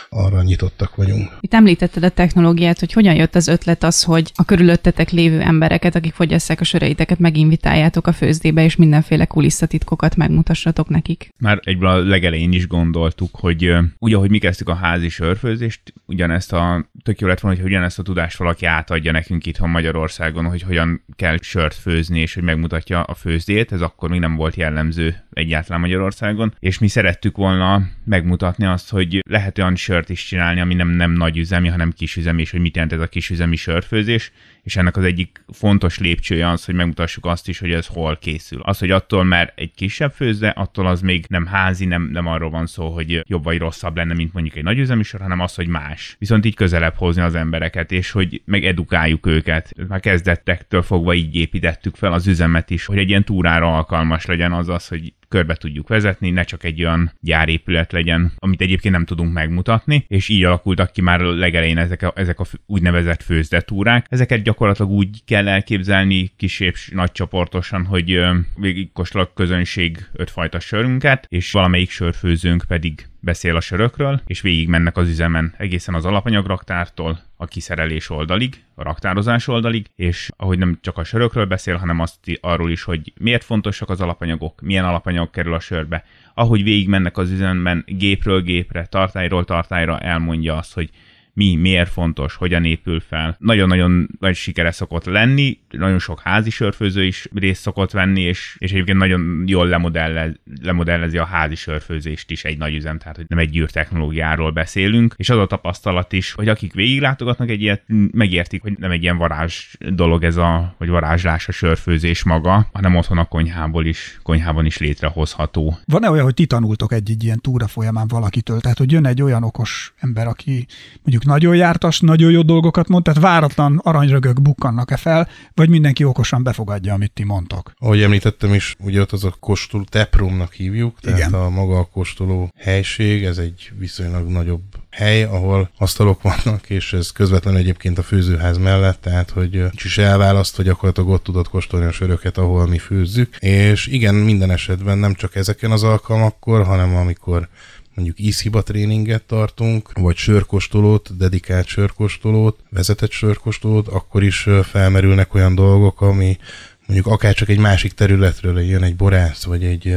Speaker 4: arra nyitottak vagyunk.
Speaker 2: Itt említetted a technológiát, hogy hogyan jött az ötlet az, hogy a körülöttetek lévő embereket, akik fogyasszák a söreiteket, meginvitáljátok a főzdébe, és mindenféle kulisszatitkokat megmutassatok nekik.
Speaker 5: Már egyből a legelején is gondoltuk, hogy ugye, hogy mi kezdtük a házi sörfőzést, ugyanezt a, tök jó lett volna, hogy ugyanezt a tudást valaki átadja nekünk itthon Magyarországon, hogy hogyan kell sört főzni, és hogy megmutatja a főzdét, ez akkor még nem volt jellemző egyáltalán Magyarországon, és mi szerettük volna megmutatni azt, hogy lehet olyan sört is csinálni, ami nem, nem nagy üzemi, hanem kis üzemi, és hogy mit jelent ez a kis üzemi sörfőzés, és ennek az egyik fontos lépcsője az, hogy megmutassuk azt is, hogy ez hol készül. Az, hogy attól, mert egy kisebb főzde, attól az még nem házi, nem, nem arról van szó, hogy jobb vagy rosszabb lenne, mint mondjuk egy nagyüzemi sor, hanem az, hogy más. Viszont így közelebb hozni az embereket, és hogy meg edukáljuk őket. Már kezdettektől fogva így építettük fel az üzemet is, hogy egy ilyen túrára alkalmas legyen az az, hogy körbe tudjuk vezetni, ne csak egy olyan gyárépület legyen, amit egyébként nem tudunk megmutatni, és így alakultak ki már legelején ezek a, ezek a úgynevezett főzdetúrák. Ezeket gyakorlatilag úgy kell elképzelni kisebb nagy csoportosan, hogy végigkóstol a közönség ötfajta sörünket, és valamelyik sörfőzőnk pedig beszél a sörökről, és végig mennek az üzemen egészen az alapanyagraktártól a kiszerelés oldalig, a raktározás oldalig, és ahogy nem csak a sörökről beszél, hanem azt arról is, hogy miért fontosak az alapanyagok, milyen alapanyag kerül a sörbe, ahogy végig mennek az üzemben gépről gépre, tartályról tartályra elmondja azt, hogy mi, miért fontos, hogyan épül fel. Nagyon-nagyon nagy sikere szokott lenni, nagyon sok házi sörfőző is részt szokott venni, és, és egyébként nagyon jól lemodellez, lemodellezi a házi sörfőzést is egy nagy üzem, tehát hogy nem egy gyűr technológiáról beszélünk, és az a tapasztalat is, hogy akik végiglátogatnak egy ilyet, megértik, hogy nem egy ilyen varázs dolog ez a, hogy varázslás a sörfőzés maga, hanem otthon a konyhából is, konyhában is létrehozható.
Speaker 3: Van-e olyan, hogy ti tanultok egy-egy ilyen túra folyamán valakitől? Tehát, hogy jön egy olyan okos ember, aki mondjuk nagyon jártas, nagyon jó dolgokat mond, tehát váratlan aranyrögök bukkannak-e fel, vagy mindenki okosan befogadja, amit ti mondtok?
Speaker 4: Ahogy említettem is, ugye ott az a kóstoló teprumnak hívjuk, tehát Igen. a maga a kóstoló helység, ez egy viszonylag nagyobb hely, ahol asztalok vannak, és ez közvetlenül egyébként a főzőház mellett, tehát hogy is elválaszt, hogy gyakorlatilag ott tudod kóstolni a söröket, ahol mi főzzük. És igen, minden esetben nem csak ezeken az alkalmakkor, hanem amikor mondjuk ízhiba tréninget tartunk, vagy sörkostolót, dedikált sörkostolót, vezetett sörkostolót, akkor is felmerülnek olyan dolgok, ami mondjuk akár csak egy másik területről jön egy borász, vagy egy,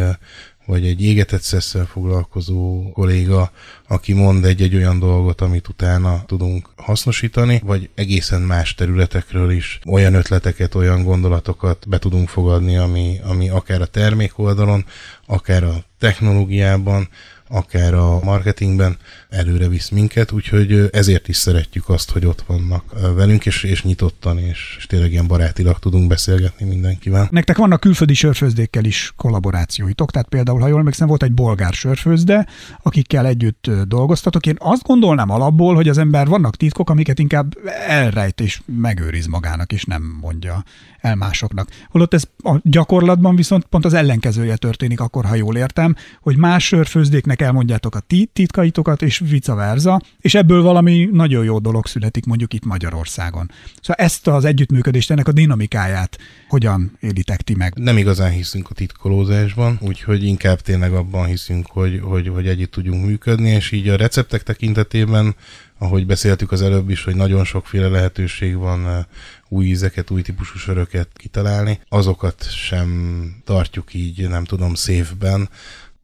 Speaker 4: vagy egy égetett szesszel foglalkozó kolléga, aki mond egy-egy olyan dolgot, amit utána tudunk hasznosítani, vagy egészen más területekről is olyan ötleteket, olyan gondolatokat be tudunk fogadni, ami, ami akár a termék oldalon, akár a technológiában, akár a marketingben előre visz minket, úgyhogy ezért is szeretjük azt, hogy ott vannak velünk, és, és nyitottan, és, és tényleg ilyen barátilag tudunk beszélgetni mindenkivel.
Speaker 3: Nektek vannak külföldi sörfőzdékkel is kollaborációitok, tehát például, ha jól emlékszem, volt egy bolgár sörfőzde, akikkel együtt dolgoztatok. Én azt gondolnám alapból, hogy az ember vannak titkok, amiket inkább elrejt és megőriz magának, és nem mondja el másoknak. Holott ez a gyakorlatban viszont pont az ellenkezője történik akkor, ha jól értem, hogy más sörfőzdéknek elmondjátok a ti titkaitokat, és vice versa, és ebből valami nagyon jó dolog születik mondjuk itt Magyarországon. Szóval ezt az együttműködést, ennek a dinamikáját hogyan élitek ti meg?
Speaker 4: Nem igazán hiszünk a titkolózásban, úgyhogy inkább tényleg abban hiszünk, hogy, hogy, hogy együtt tudjunk működni, és így a receptek tekintetében ahogy beszéltük az előbb is, hogy nagyon sokféle lehetőség van eh, új ízeket, új típusú söröket kitalálni. Azokat sem tartjuk így, nem tudom, széfben,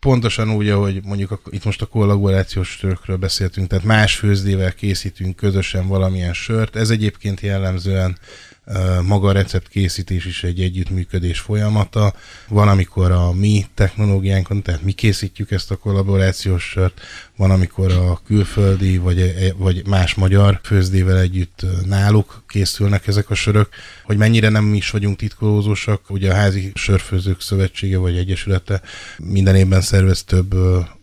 Speaker 4: pontosan úgy, ahogy mondjuk a, itt most a kollaborációs sörökről beszéltünk, tehát más főzdével készítünk közösen valamilyen sört. Ez egyébként jellemzően maga a recept készítés is egy együttműködés folyamata. Van, amikor a mi technológiánkon, tehát mi készítjük ezt a kollaborációs sört, van, amikor a külföldi vagy, e, vagy más magyar főzdével együtt náluk készülnek ezek a sörök. Hogy mennyire nem is vagyunk titkolózósak, ugye a Házi Sörfőzők Szövetsége vagy Egyesülete minden évben szervez több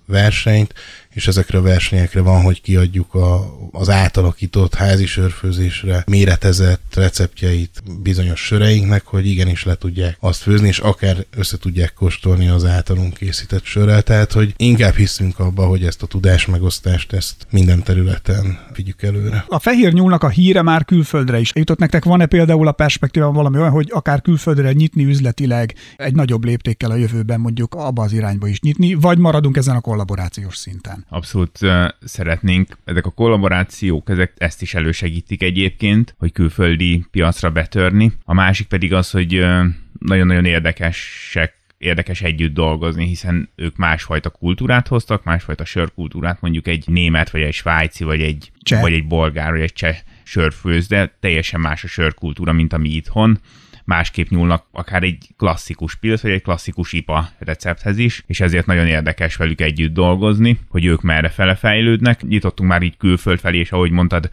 Speaker 4: versenyt, és ezekre a versenyekre van, hogy kiadjuk a, az átalakított házi sörfőzésre méretezett receptjeit bizonyos söreinknek, hogy igenis le tudják azt főzni, és akár össze tudják kóstolni az általunk készített sörrel. Tehát, hogy inkább hiszünk abba, hogy ezt a tudás megosztást ezt minden területen vigyük előre.
Speaker 3: A fehér nyúlnak a híre már külföldre is jutott nektek. Van-e például a perspektíva valami olyan, hogy akár külföldre nyitni üzletileg egy nagyobb léptékkel a jövőben mondjuk abba az irányba is nyitni, vagy maradunk ezen a kollaborációs szinten?
Speaker 5: Abszolút uh, szeretnénk. Ezek a kollaborációk, ezek ezt is elősegítik egyébként, hogy külföldi piacra betörni. A másik pedig az, hogy uh, nagyon-nagyon érdekesek érdekes együtt dolgozni, hiszen ők másfajta kultúrát hoztak, másfajta sörkultúrát, mondjuk egy német, vagy egy svájci, vagy egy, cseh. vagy egy bolgár, vagy egy cseh sörfőz, de teljesen más a sörkultúra, mint ami itthon másképp nyúlnak akár egy klasszikus pilz, vagy egy klasszikus IPA recepthez is, és ezért nagyon érdekes velük együtt dolgozni, hogy ők merre fele fejlődnek. Nyitottunk már így külföld felé, és ahogy mondtad,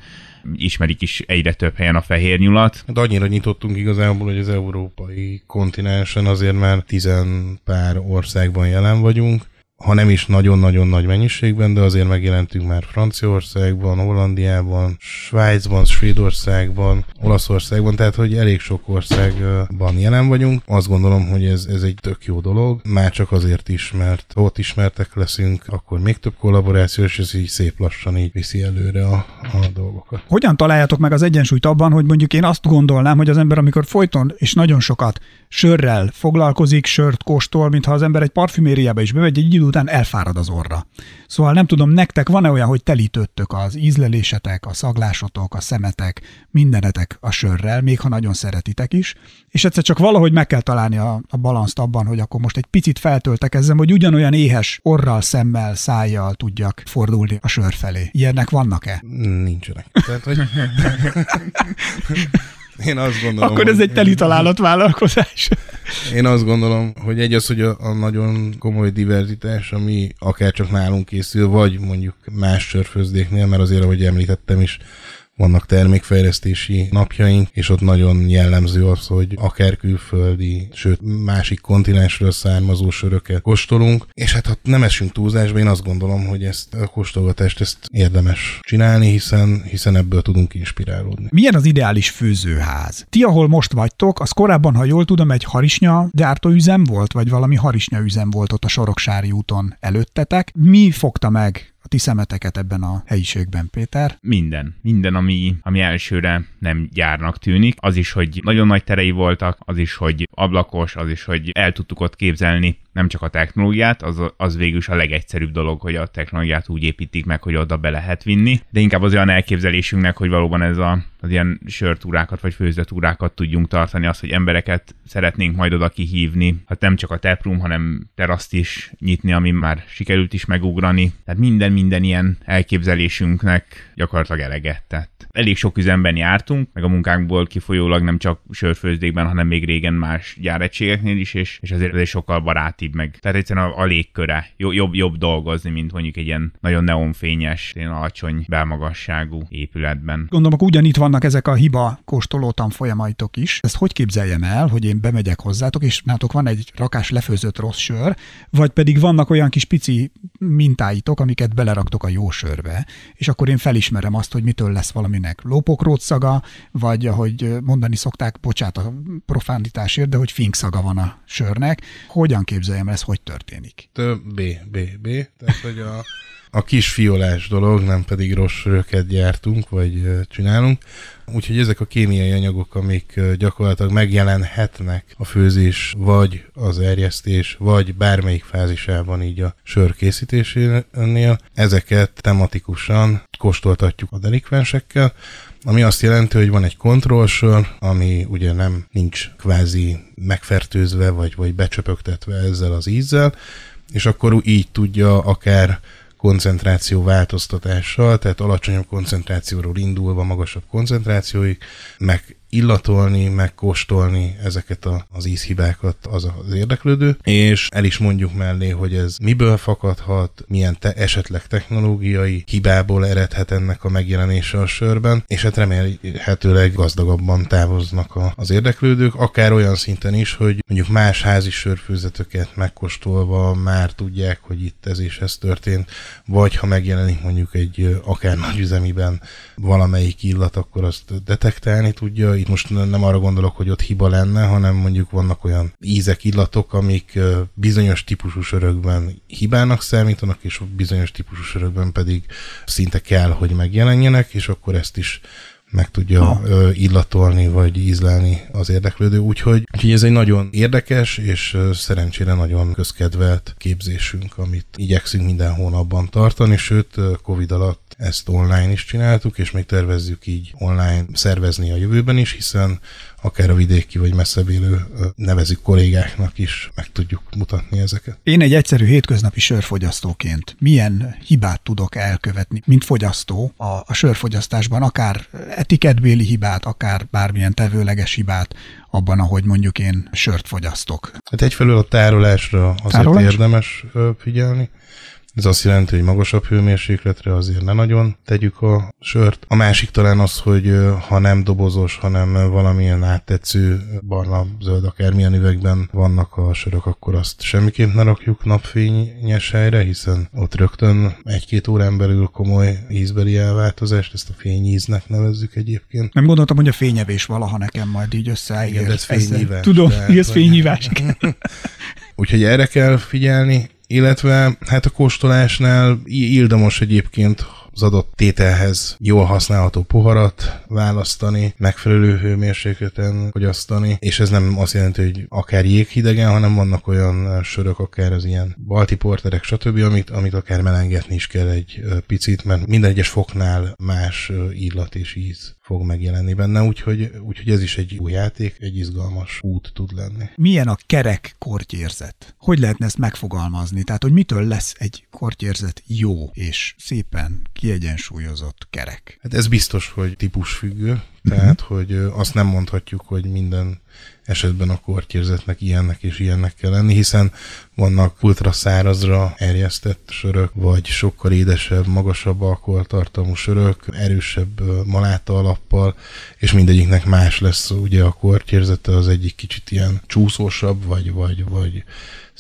Speaker 5: ismerik is egyre több helyen a fehér nyulat.
Speaker 4: De annyira nyitottunk igazából, hogy az európai kontinensen azért már tizen pár országban jelen vagyunk, ha nem is nagyon-nagyon nagy mennyiségben, de azért megjelentünk már Franciaországban, Hollandiában, Svájcban, Svédországban, Olaszországban, tehát hogy elég sok országban jelen vagyunk. Azt gondolom, hogy ez, ez egy tök jó dolog, már csak azért is, mert ott ismertek leszünk, akkor még több kollaboráció, és ez így szép lassan így viszi előre a, a dolgokat.
Speaker 3: Hogyan találjátok meg az egyensúlyt abban, hogy mondjuk én azt gondolnám, hogy az ember, amikor folyton és nagyon sokat sörrel foglalkozik, sört kóstol, mintha az ember egy parfümériába is bemegy, egy idő után elfárad az orra. Szóval nem tudom, nektek van-e olyan, hogy telítődtök az ízlelésetek, a szaglásotok, a szemetek, mindenetek a sörrel, még ha nagyon szeretitek is, és egyszer csak valahogy meg kell találni a, a balanszt abban, hogy akkor most egy picit feltöltekezzem, hogy ugyanolyan éhes orral, szemmel, szájjal tudjak fordulni a sör felé. Ilyenek vannak-e?
Speaker 4: Nincsenek. Tehát, hogy... [LAUGHS] Én azt gondolom,
Speaker 3: Akkor ez egy teli találat vállalkozás.
Speaker 4: Én azt gondolom, hogy egy az, hogy a, a nagyon komoly diverzitás, ami akár csak nálunk készül, vagy mondjuk más sörfőzdéknél, mert azért, ahogy említettem is, vannak termékfejlesztési napjaink, és ott nagyon jellemző az, hogy akár külföldi, sőt másik kontinensről származó söröket kóstolunk, és hát ha nem esünk túlzásba, én azt gondolom, hogy ezt a kóstolgatást ezt érdemes csinálni, hiszen, hiszen ebből tudunk inspirálódni.
Speaker 3: Milyen az ideális főzőház? Ti, ahol most vagytok, az korábban, ha jól tudom, egy harisnya gyártóüzem volt, vagy valami harisnya üzem volt ott a Soroksári úton előttetek. Mi fogta meg ti szemeteket ebben a helyiségben, Péter?
Speaker 5: Minden. Minden, ami, ami elsőre nem gyárnak tűnik. Az is, hogy nagyon nagy terei voltak, az is, hogy ablakos, az is, hogy el tudtuk ott képzelni nem csak a technológiát, az, az végül is a legegyszerűbb dolog, hogy a technológiát úgy építik meg, hogy oda be lehet vinni, de inkább az olyan elképzelésünknek, hogy valóban ez a, az ilyen sörtúrákat vagy főzőtúrákat tudjunk tartani, az, hogy embereket szeretnénk majd oda kihívni, hát nem csak a teprum, hanem teraszt is nyitni, ami már sikerült is megugrani. Tehát minden, minden ilyen elképzelésünknek gyakorlatilag eleget tett. Elég sok üzemben jártunk, meg a munkánkból kifolyólag nem csak sörfőzdékben, hanem még régen más gyáregységeknél is, és, és azért ez sokkal barátibb meg. Tehát egyszerűen a, a légköre jobb, jobb dolgozni, mint mondjuk egy ilyen nagyon neonfényes, ilyen alacsony belmagasságú épületben.
Speaker 3: Gondolom, hogy ugyanitt vannak ezek a hiba kóstoló tanfolyamaitok is. Ezt hogy képzeljem el, hogy én bemegyek hozzátok, és nálatok van egy rakás lefőzött rossz sör, vagy pedig vannak olyan kis pici mintáitok, amiket beleraktok a jó sörbe, és akkor én felismerem azt, hogy mitől lesz valaminek lópokrót szaga, vagy ahogy mondani szokták, bocsát a profánitásért, de hogy fink szaga van a sörnek. Hogyan képzeljem ez, hogy történik?
Speaker 4: B, B, B. Tehát, hogy a, a kis fiolás dolog, nem pedig rossz söröket gyártunk, vagy csinálunk. Úgyhogy ezek a kémiai anyagok, amik gyakorlatilag megjelenhetnek a főzés, vagy az erjesztés, vagy bármelyik fázisában így a sör készítésénél, ezeket tematikusan kóstoltatjuk a delikvensekkel, ami azt jelenti, hogy van egy kontrollsor, ami ugye nem nincs kvázi megfertőzve, vagy, vagy becsöpögtetve ezzel az ízzel, és akkor így tudja akár koncentráció változtatással, tehát alacsonyabb koncentrációról indulva magasabb koncentrációig, meg illatolni, megkóstolni ezeket a, az ízhibákat az az érdeklődő, és el is mondjuk mellé, hogy ez miből fakadhat, milyen te, esetleg technológiai hibából eredhet ennek a megjelenése a sörben, és hát remélhetőleg gazdagabban távoznak a, az érdeklődők, akár olyan szinten is, hogy mondjuk más házi sörfőzeteket megkóstolva már tudják, hogy itt ez és ez történt, vagy ha megjelenik mondjuk egy akár nagyüzemiben valamelyik illat, akkor azt detektálni tudja. Itt most nem arra gondolok, hogy ott hiba lenne, hanem mondjuk vannak olyan ízek, illatok, amik bizonyos típusú sörökben hibának számítanak, és bizonyos típusú sörökben pedig szinte kell, hogy megjelenjenek, és akkor ezt is meg tudja ha. illatolni, vagy ízlelni az érdeklődő. Úgyhogy, úgyhogy ez egy nagyon érdekes, és szerencsére nagyon közkedvelt képzésünk, amit igyekszünk minden hónapban tartani, sőt, Covid alatt ezt online is csináltuk, és még tervezzük így online szervezni a jövőben is, hiszen akár a vidéki vagy messzebb élő nevezük kollégáknak is meg tudjuk mutatni ezeket.
Speaker 3: Én egy egyszerű hétköznapi sörfogyasztóként milyen hibát tudok elkövetni, mint fogyasztó a, a sörfogyasztásban, akár etiketbéli hibát, akár bármilyen tevőleges hibát abban, ahogy mondjuk én sört fogyasztok.
Speaker 4: Hát egyfelől a tárolásra azért Tárolás? érdemes figyelni. Ez azt jelenti, hogy magasabb hőmérsékletre azért ne nagyon tegyük a sört. A másik talán az, hogy ha nem dobozos, hanem valamilyen áttetsző barna, zöld, akármilyen üvegben vannak a sörök, akkor azt semmiképp ne rakjuk napfényes helyre, hiszen ott rögtön egy-két órán belül komoly ízbeli elváltozást, ezt a fényíznek nevezzük egyébként.
Speaker 3: Nem gondoltam, hogy a fényevés valaha nekem majd így összeáll.
Speaker 4: Igen, ez fényhívás.
Speaker 3: Tudom, ez fényhívás. [LAUGHS] [LAUGHS]
Speaker 4: Úgyhogy erre kell figyelni, illetve hát a kóstolásnál ildomos egyébként az adott tételhez jól használható poharat választani, megfelelő hőmérsékleten fogyasztani, és ez nem azt jelenti, hogy akár jéghidegen, hanem vannak olyan sörök, akár az ilyen balti porterek, stb., amit, amit akár melengetni is kell egy picit, mert minden egyes foknál más illat és íz fog megjelenni benne, úgyhogy, úgyhogy ez is egy új játék, egy izgalmas út tud lenni.
Speaker 3: Milyen a kerek kortyérzet? Hogy lehetne ezt megfogalmazni? Tehát, hogy mitől lesz egy kortyérzet jó és szépen kiegyensúlyozott kerek?
Speaker 4: Hát ez biztos, hogy típusfüggő, tehát, uh-huh. hogy azt nem mondhatjuk, hogy minden esetben a kortyérzetnek ilyennek és ilyennek kell lenni, hiszen vannak ultra szárazra erjesztett sörök, vagy sokkal édesebb, magasabb alkoholtartalmú sörök, erősebb maláta alappal, és mindegyiknek más lesz ugye a kortyérzete, az egyik kicsit ilyen csúszósabb, vagy, vagy, vagy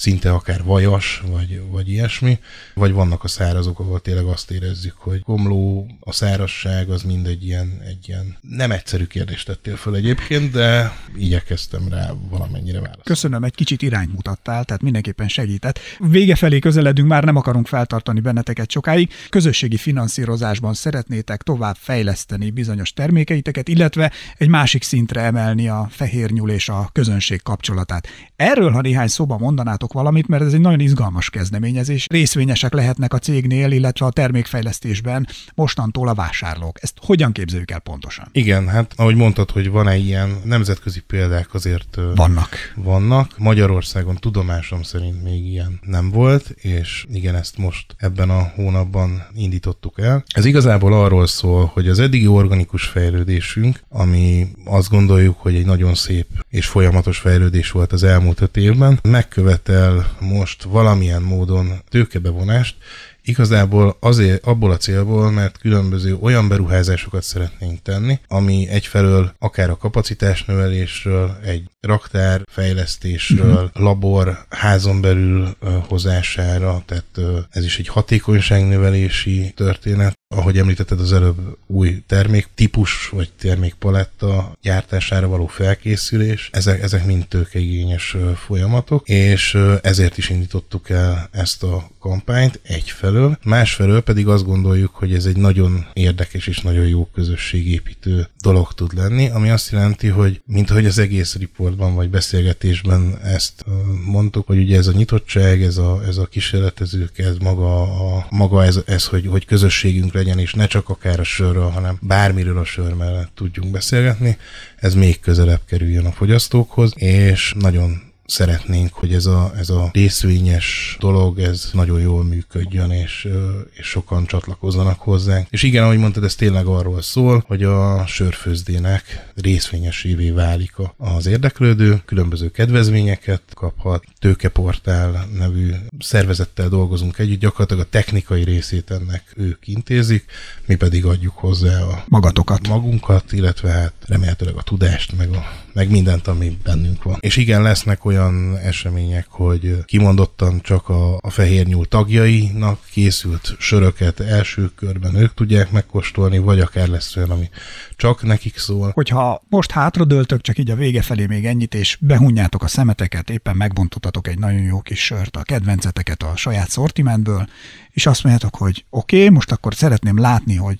Speaker 4: szinte akár vajas, vagy, vagy ilyesmi, vagy vannak a szárazok, ahol tényleg azt érezzük, hogy komló, a szárazság az mindegy ilyen, egy ilyen nem egyszerű kérdést tettél föl egyébként, de igyekeztem rá valamennyire válaszolni.
Speaker 3: Köszönöm, egy kicsit irányt mutattál, tehát mindenképpen segített. Vége felé közeledünk, már nem akarunk feltartani benneteket sokáig. Közösségi finanszírozásban szeretnétek tovább fejleszteni bizonyos termékeiteket, illetve egy másik szintre emelni a fehér nyúl és a közönség kapcsolatát. Erről, ha néhány szóba mondanátok valamit, mert ez egy nagyon izgalmas kezdeményezés. Részvényesek lehetnek a cégnél, illetve a termékfejlesztésben mostantól a vásárlók. Ezt hogyan képzeljük el pontosan?
Speaker 4: Igen, hát ahogy mondtad, hogy van-e ilyen nemzetközi példák azért
Speaker 3: vannak.
Speaker 4: Vannak. Magyarországon tudomásom szerint még ilyen nem volt, és igen, ezt most ebben a hónapban indítottuk el. Ez igazából arról szól, hogy az eddigi organikus fejlődésünk, ami azt gondoljuk, hogy egy nagyon szép és folyamatos fejlődés volt az elmúlt öt évben, megkövetel el most valamilyen módon tőkebevonást, Igazából azért abból a célból, mert különböző olyan beruházásokat szeretnénk tenni, ami egyfelől akár a kapacitásnövelésről, egy raktár fejlesztésről, uh-huh. labor házon belül uh, hozására, tehát uh, ez is egy hatékonyságnövelési történet, ahogy említetted az előbb új terméktípus vagy termékpaletta gyártására való felkészülés, ezek, ezek mind tőkeigényes folyamatok, és ezért is indítottuk el ezt a kampányt egyfelől, másfelől pedig azt gondoljuk, hogy ez egy nagyon érdekes és nagyon jó közösségépítő dolog tud lenni, ami azt jelenti, hogy mint hogy az egész riportban vagy beszélgetésben ezt mondtuk, hogy ugye ez a nyitottság, ez a, ez a kísérletezők, ez maga, a, maga ez, ez hogy, hogy közösségünk legyen, és ne csak akár a sörről, hanem bármiről a sör mellett tudjunk beszélgetni, ez még közelebb kerüljön a fogyasztókhoz, és nagyon szeretnénk, hogy ez a, ez a részvényes dolog, ez nagyon jól működjön, és, és sokan csatlakozzanak hozzánk. És igen, ahogy mondtad, ez tényleg arról szól, hogy a sörfőzdének részvényesévé válik az érdeklődő, különböző kedvezményeket kaphat, tőkeportál nevű szervezettel dolgozunk együtt, gyakorlatilag a technikai részét ennek ők intézik, mi pedig adjuk hozzá a
Speaker 3: magatokat,
Speaker 4: magunkat, illetve hát remélhetőleg a tudást, meg, a, meg mindent, ami bennünk van. És igen, lesznek olyan események, hogy kimondottan csak a, a fehér nyúl tagjainak készült söröket első körben ők tudják megkóstolni, vagy akár lesz olyan, ami csak nekik szól.
Speaker 3: Hogyha most hátradőltök, csak így a vége felé még ennyit, és behunjátok a szemeteket, éppen megbontottatok egy nagyon jó kis sört, a kedvenceteket a saját szortimentből, és azt mondjátok, hogy oké, okay, most akkor szeretném látni, hogy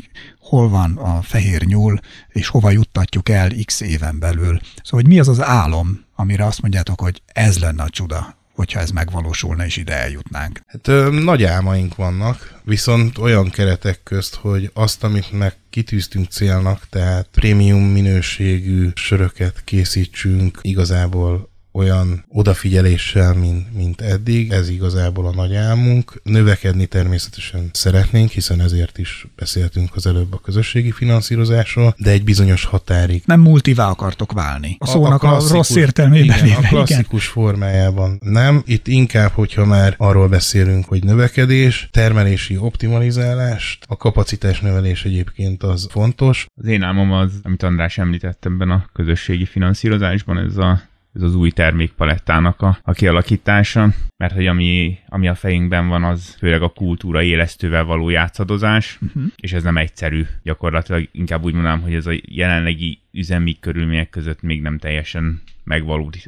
Speaker 3: hol van a fehér nyúl, és hova juttatjuk el x éven belül. Szóval, hogy mi az az álom, amire azt mondjátok, hogy ez lenne a csuda, hogyha ez megvalósulna és ide eljutnánk?
Speaker 4: Hát ö, nagy álmaink vannak, viszont olyan keretek közt, hogy azt, amit meg kitűztünk célnak, tehát prémium minőségű söröket készítsünk, igazából olyan odafigyeléssel, mint, mint eddig. Ez igazából a nagy álmunk. Növekedni természetesen szeretnénk, hiszen ezért is beszéltünk az előbb a közösségi finanszírozásról, de egy bizonyos határig.
Speaker 3: Nem multivá akartok válni. A szónak a, a rossz értelmében.
Speaker 4: Igen, a klasszikus igen. formájában nem. Itt inkább, hogyha már arról beszélünk, hogy növekedés, termelési optimalizálást, a kapacitás növelés egyébként az fontos.
Speaker 5: Az én álmom az, amit András említett ebben a közösségi finanszírozásban, ez a ez az új termékpalettának a, a kialakítása, mert hogy ami, ami a fejünkben van, az főleg a kultúra élesztővel való játszadozás, uh-huh. és ez nem egyszerű. Gyakorlatilag inkább úgy mondanám, hogy ez a jelenlegi üzemi körülmények között még nem teljesen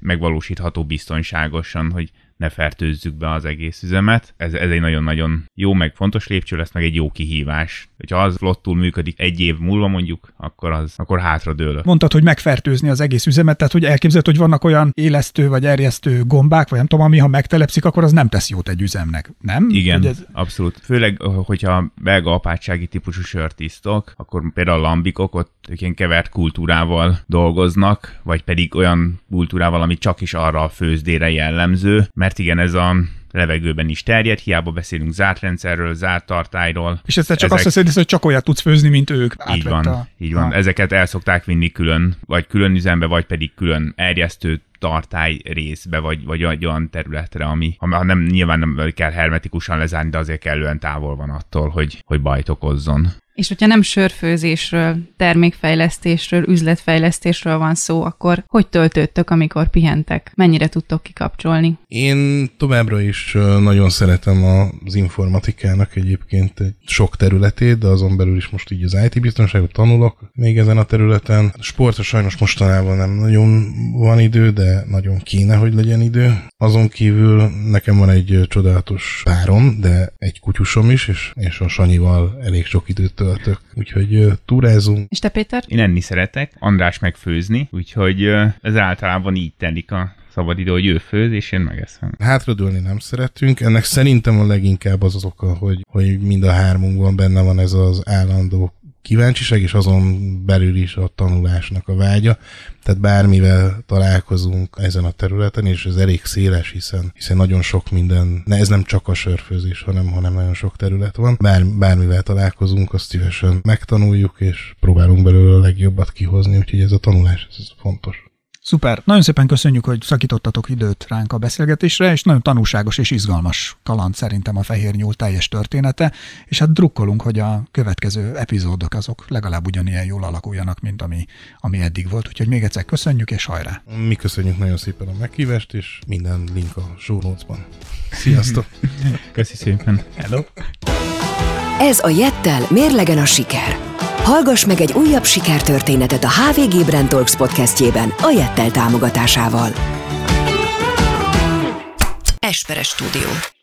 Speaker 5: megvalósítható biztonságosan, hogy ne fertőzzük be az egész üzemet. Ez, ez egy nagyon-nagyon jó, meg fontos lépcső lesz, meg egy jó kihívás. Hogyha az flottul működik egy év múlva mondjuk, akkor az akkor hátra dől.
Speaker 3: Mondtad, hogy megfertőzni az egész üzemet, tehát hogy elképzelhet, hogy vannak olyan élesztő vagy erjesztő gombák, vagy nem tudom, ami ha megtelepszik, akkor az nem tesz jót egy üzemnek, nem?
Speaker 5: Igen, ez... abszolút. Főleg, hogyha belga apátsági típusú sört isztok, akkor például a lambikok ott ilyen kevert kultúrával dolgoznak, vagy pedig olyan kultúrával, ami csak is arra a főzdére jellemző, mert igen, ez a levegőben is terjed, hiába beszélünk zárt rendszerről, zárt tartályról.
Speaker 3: És ezt csak Ezek... azt hiszed, hogy csak olyat tudsz főzni, mint ők.
Speaker 5: Így van, a... így van. Ha. Ezeket el szokták vinni külön, vagy külön üzembe, vagy pedig külön erjesztő tartály részbe, vagy, vagy egy olyan területre, ami ha nem nyilván nem kell hermetikusan lezárni, de azért kellően távol van attól, hogy, hogy bajt okozzon.
Speaker 2: És hogyha nem sörfőzésről, termékfejlesztésről, üzletfejlesztésről van szó, akkor hogy töltődtök, amikor pihentek? Mennyire tudtok kikapcsolni?
Speaker 4: Én továbbra is nagyon szeretem az informatikának egyébként egy sok területét, de azon belül is most így az IT biztonságot tanulok még ezen a területen. Sportra sajnos mostanában nem nagyon van idő, de nagyon kéne, hogy legyen idő. Azon kívül nekem van egy csodálatos párom, de egy kutyusom is, és, és a Sanyival elég sok időt töltök. Úgyhogy túrázunk.
Speaker 2: És te Péter?
Speaker 5: Én enni szeretek, András megfőzni, úgyhogy ez általában így telik a szabad idő, hogy ő főz, és én megeszem.
Speaker 4: Hátradőlni nem szeretünk. Ennek szerintem a leginkább az az oka, hogy, hogy mind a hármunkban benne van ez az állandó kíváncsiság, és azon belül is a tanulásnak a vágya. Tehát bármivel találkozunk ezen a területen, és ez elég széles, hiszen, hiszen nagyon sok minden, ne, ez nem csak a sörfőzés, hanem, hanem nagyon sok terület van. Bár, bármivel találkozunk, azt szívesen megtanuljuk, és próbálunk belőle a legjobbat kihozni, úgyhogy ez a tanulás, ez fontos.
Speaker 3: Szuper. Nagyon szépen köszönjük, hogy szakítottatok időt ránk a beszélgetésre, és nagyon tanulságos és izgalmas kaland szerintem a Fehér Nyúl teljes története, és hát drukkolunk, hogy a következő epizódok azok legalább ugyanilyen jól alakuljanak, mint ami, ami eddig volt. Úgyhogy még egyszer köszönjük, és hajrá!
Speaker 4: Mi köszönjük nagyon szépen a meghívást, és minden link a show notes-ban. Sziasztok! [LAUGHS]
Speaker 5: Köszi szépen!
Speaker 3: Hello!
Speaker 1: Ez a Jettel mérlegen a siker. Hallgass meg egy újabb sikertörténetet a HVG Brand Talks podcastjében a Jettel támogatásával. Esperes Stúdió